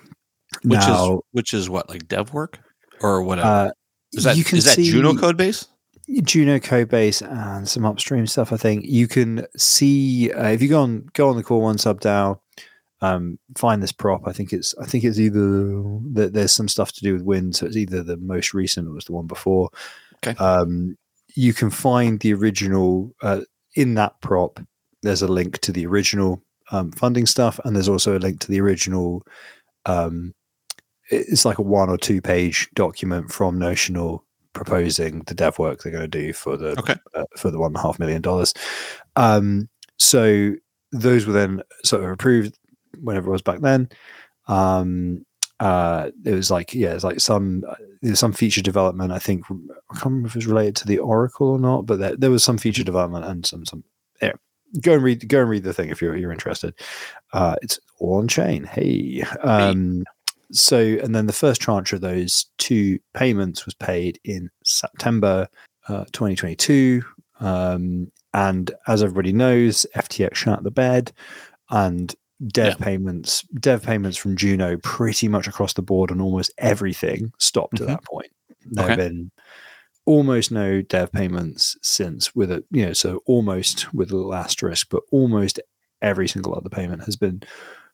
Which now, is which is what like dev work or whatever. uh, is that you can is that Juno code base? Juno Codebase and some upstream stuff. I think you can see uh, if you go on go on the Core One sub DAO, um, find this prop. I think it's I think it's either that there's some stuff to do with wind, so it's either the most recent or it was the one before. Okay. Um, you can find the original uh, in that prop. There's a link to the original um, funding stuff, and there's also a link to the original. Um, it's like a one or two page document from Notional proposing the dev work they're going to do for the Okay. uh, for the one and a half million dollars. Um, so those were then sort of approved whenever it was back then. Um, uh, it was like yeah, it's like some there's some feature development. I think I can't remember if it was related to the Oracle or not, but there, there was some feature development and some some. Yeah, go and read go and read the thing if you're you're interested. Uh, it's all on chain. Hey. Um, so and then the first tranche of those two payments was paid in September uh, 2022. Um, and as everybody knows, FTX shut the bed, and dev payments, dev payments from Juno, pretty much across the board on almost everything, stopped Mhm. at that point. There have Okay. been almost no dev payments since with a you know so almost with a little asterisk, but almost every single other payment has been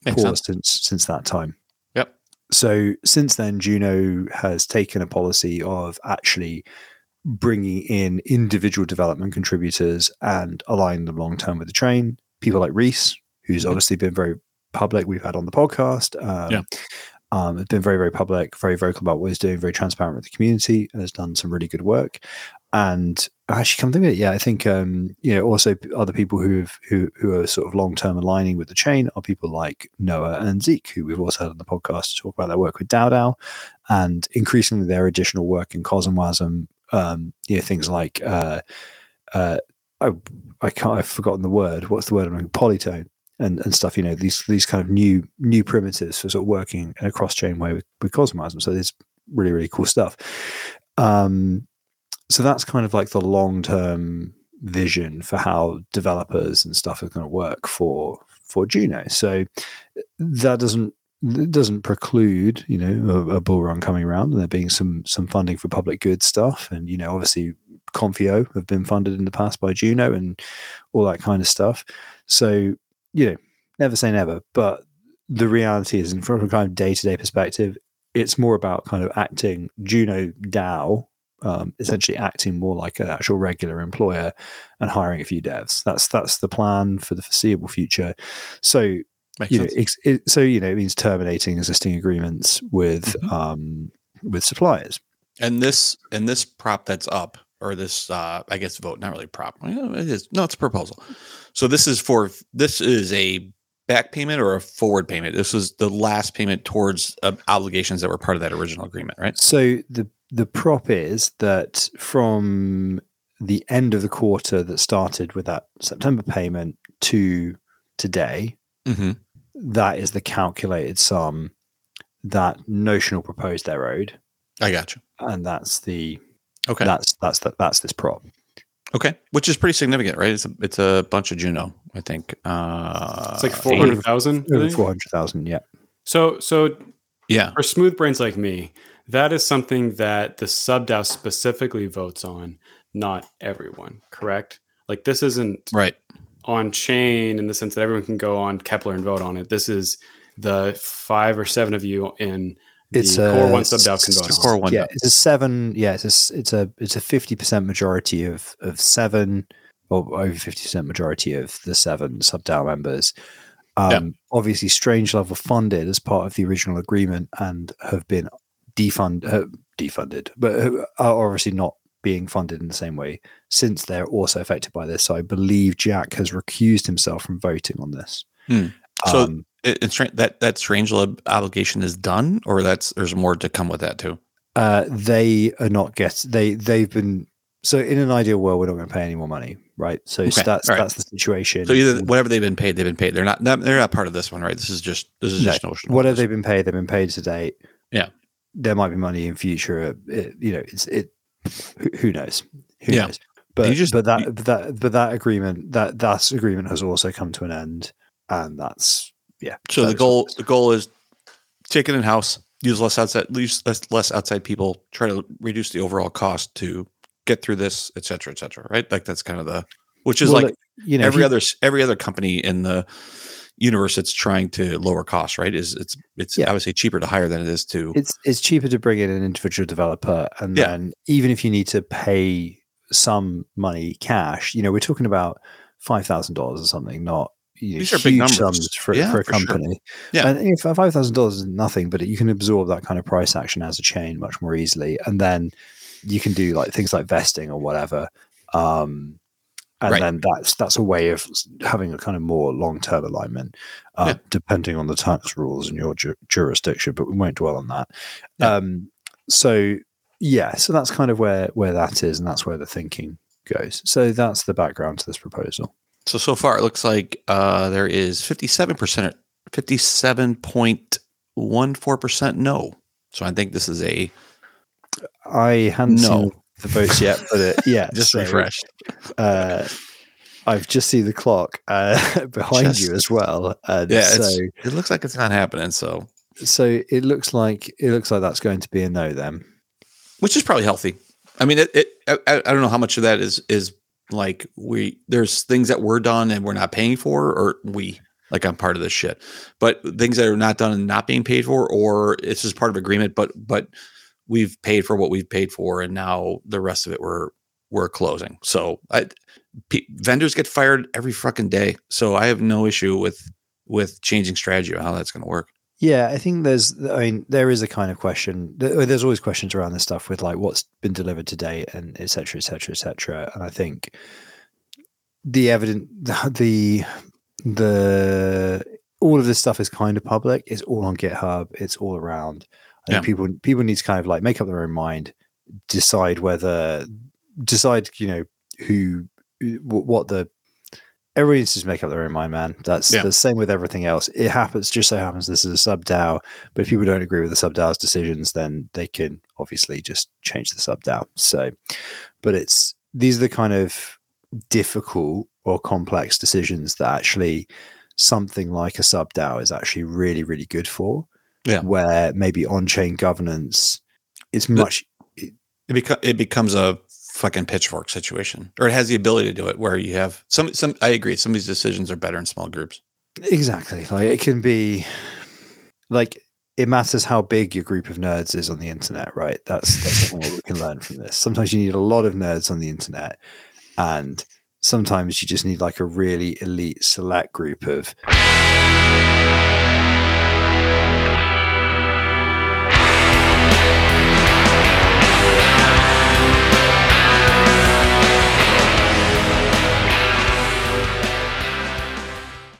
Makes paused sense. since since that time. Yep. So since then, Juno has taken a policy of actually bringing in individual development contributors and aligning them long term with the train. People like Reese, who's Mhm. obviously been very public, we've had on the podcast. Um, Yeah. Um, been very, very public, very vocal about what he's doing, very transparent with the community, and has done some really good work. And actually, come to think of it, yeah, I think um, you know also other people who've who who are sort of long term aligning with the chain are people like Noah and Zeke, who we've also had on the podcast to talk about their work with DAO, and increasingly their additional work in Cosmwasm. Um, you know things like uh, uh, I I can't I've forgotten the word. What's the word? I'm looking polytone and, and stuff. You know these these kind of new new primitives for sort of working in a cross chain way with, with. So there's really really cool stuff. Um, so that's kind of like the long term vision for how developers and stuff are going to work for for Juno. So that doesn't it doesn't preclude you know a, a bull run coming around and there being some some funding for public good stuff and you know obviously Confio have been funded in the past by Juno and all that kind of stuff. So you know never say never, but the reality is, and from a kind of day to day perspective, it's more about kind of acting Juno DAO um, essentially acting more like an actual regular employer and hiring a few devs. That's that's the plan for the foreseeable future. So Makes you know, ex- it, so you know, it means terminating existing agreements with Mhm. um, with suppliers. And this and this prop that's up, or this uh I guess vote, not really prop. Well, it is no, it's a proposal. So this is for this is a back payment or a forward payment. This was the last payment towards uh, obligations that were part of that original agreement, right? So the the prop is that from the end of the quarter that started with that September payment to today, Mm-hmm. that is the calculated sum that notional proposed they're owed, I got you. and that's the Okay. that's that's the, that's this prop. okay. Which is pretty significant, right? It's a it's a bunch of Juno, I think. Uh It's like eight- four hundred thousand. Four hundred thousand, yeah. So so Yeah. for smooth brains like me, that is something that the subDAO specifically votes on, not everyone. Correct? Like this isn't Right. on chain in the sense that everyone can go on Keplr and vote on it. This is the five or seven of you in the It's core a one subDAO can s- vote s- on. core one. yeah, it's a seven. Yeah, it's a s- it's a it's a fifty percent majority of of seven, or over fifty percent majority of the seven subDAO members. Um, Yeah. Obviously, Strange Love funded as part of the original agreement and have been defund uh, defunded, but are obviously not being funded in the same way since they're also affected by this. So I believe Jack has recused himself from voting on this. Hmm. So- Um, It, it's that that strange obligation is done, or that's there's more to come with that too. uh, they are not get they they've been so in an ideal world we're not going to pay any more money right so Okay, that's right. that's the situation So either whatever they've been paid, they've been paid. They're not they're not part of this one, right? This is just this is No, just notional. whatever they've been paid they've been paid to date Yeah. there might be money in future it, you know it's it who, knows who Yeah. knows but just- but that you- but that but that agreement that that agreement has also come to an end and that's yeah So the goal the goal is take it in house, use less outside, use less, less outside people, try to reduce the overall cost to get through this, et cetera, et cetera. Right? Like that's kind of the which is Well, like you know every other every other company in the universe that's trying to lower costs. Right? Is it's it's Yeah. obviously cheaper to hire than it is to it's it's cheaper to bring in an individual developer and Yeah. then even if you need to pay some money cash you know we're talking about five thousand dollars or something not you know, These are big numbers. sums for, Yeah, for a for sure. company Yeah. and if five thousand dollars is nothing but you can absorb that kind of price action as a chain much more easily and then you can do like things like vesting or whatever um and Right. then that's that's a way of having a kind of more long-term alignment uh, Yeah. depending on the tax rules in your ju- jurisdiction but we won't dwell on that Yeah. um so yeah so that's kind of where where that is and that's where the thinking goes so that's the background to this proposal So so far, it looks like uh, there is fifty-seven percent, fifty-seven point one four percent no. So I think this is a i hadn't No. seen the votes yet but it, yeah just so, refreshed. uh i've just seen the clock uh behind Just- you as well and Yeah, so it looks like it's not happening. So, so it looks like it looks like that's going to be a no then which is probably healthy. I mean, it, it I, I don't know how much of that is is like we there's things that were done and we're not paying for, or we like I'm part of this shit. But things that are not done and not being paid for, or it's just part of agreement, but but we've paid for what we've paid for, and now the rest of it we're we're closing. So I, p- vendors get fired every fucking day. So I have no issue with with changing strategy or how that's going to work. Yeah, I think there's. I mean, there is a kind of question. Uh, there's always questions around this stuff with like what's been delivered to date and et cetera, et cetera, et cetera. And I think the evident, the the all of this stuff is kind of public. It's all on GitHub. It's all around. I think people people need to kind of like make up their own mind, decide whether decide you know who what the everybody needs to just make up their own mind, man. That's Yeah. the same with everything else. It happens, just so happens this is a sub DAO, but if people don't agree with the sub DAO's decisions, then they can obviously just change the sub DAO. So, but it's these are the kind of difficult or complex decisions that actually something like a sub DAO is actually really, really good for. Yeah. Where maybe on chain governance is much It becomes it becomes a fucking pitchfork situation, or it has the ability to do it where you have some some. I agree. Some of these decisions are better in small groups. Exactly. Like it can be like it matters how big your group of nerds is on the internet, right? That's that's something what we can learn from this. Sometimes you need a lot of nerds on the internet, and sometimes you just need like a really elite select group of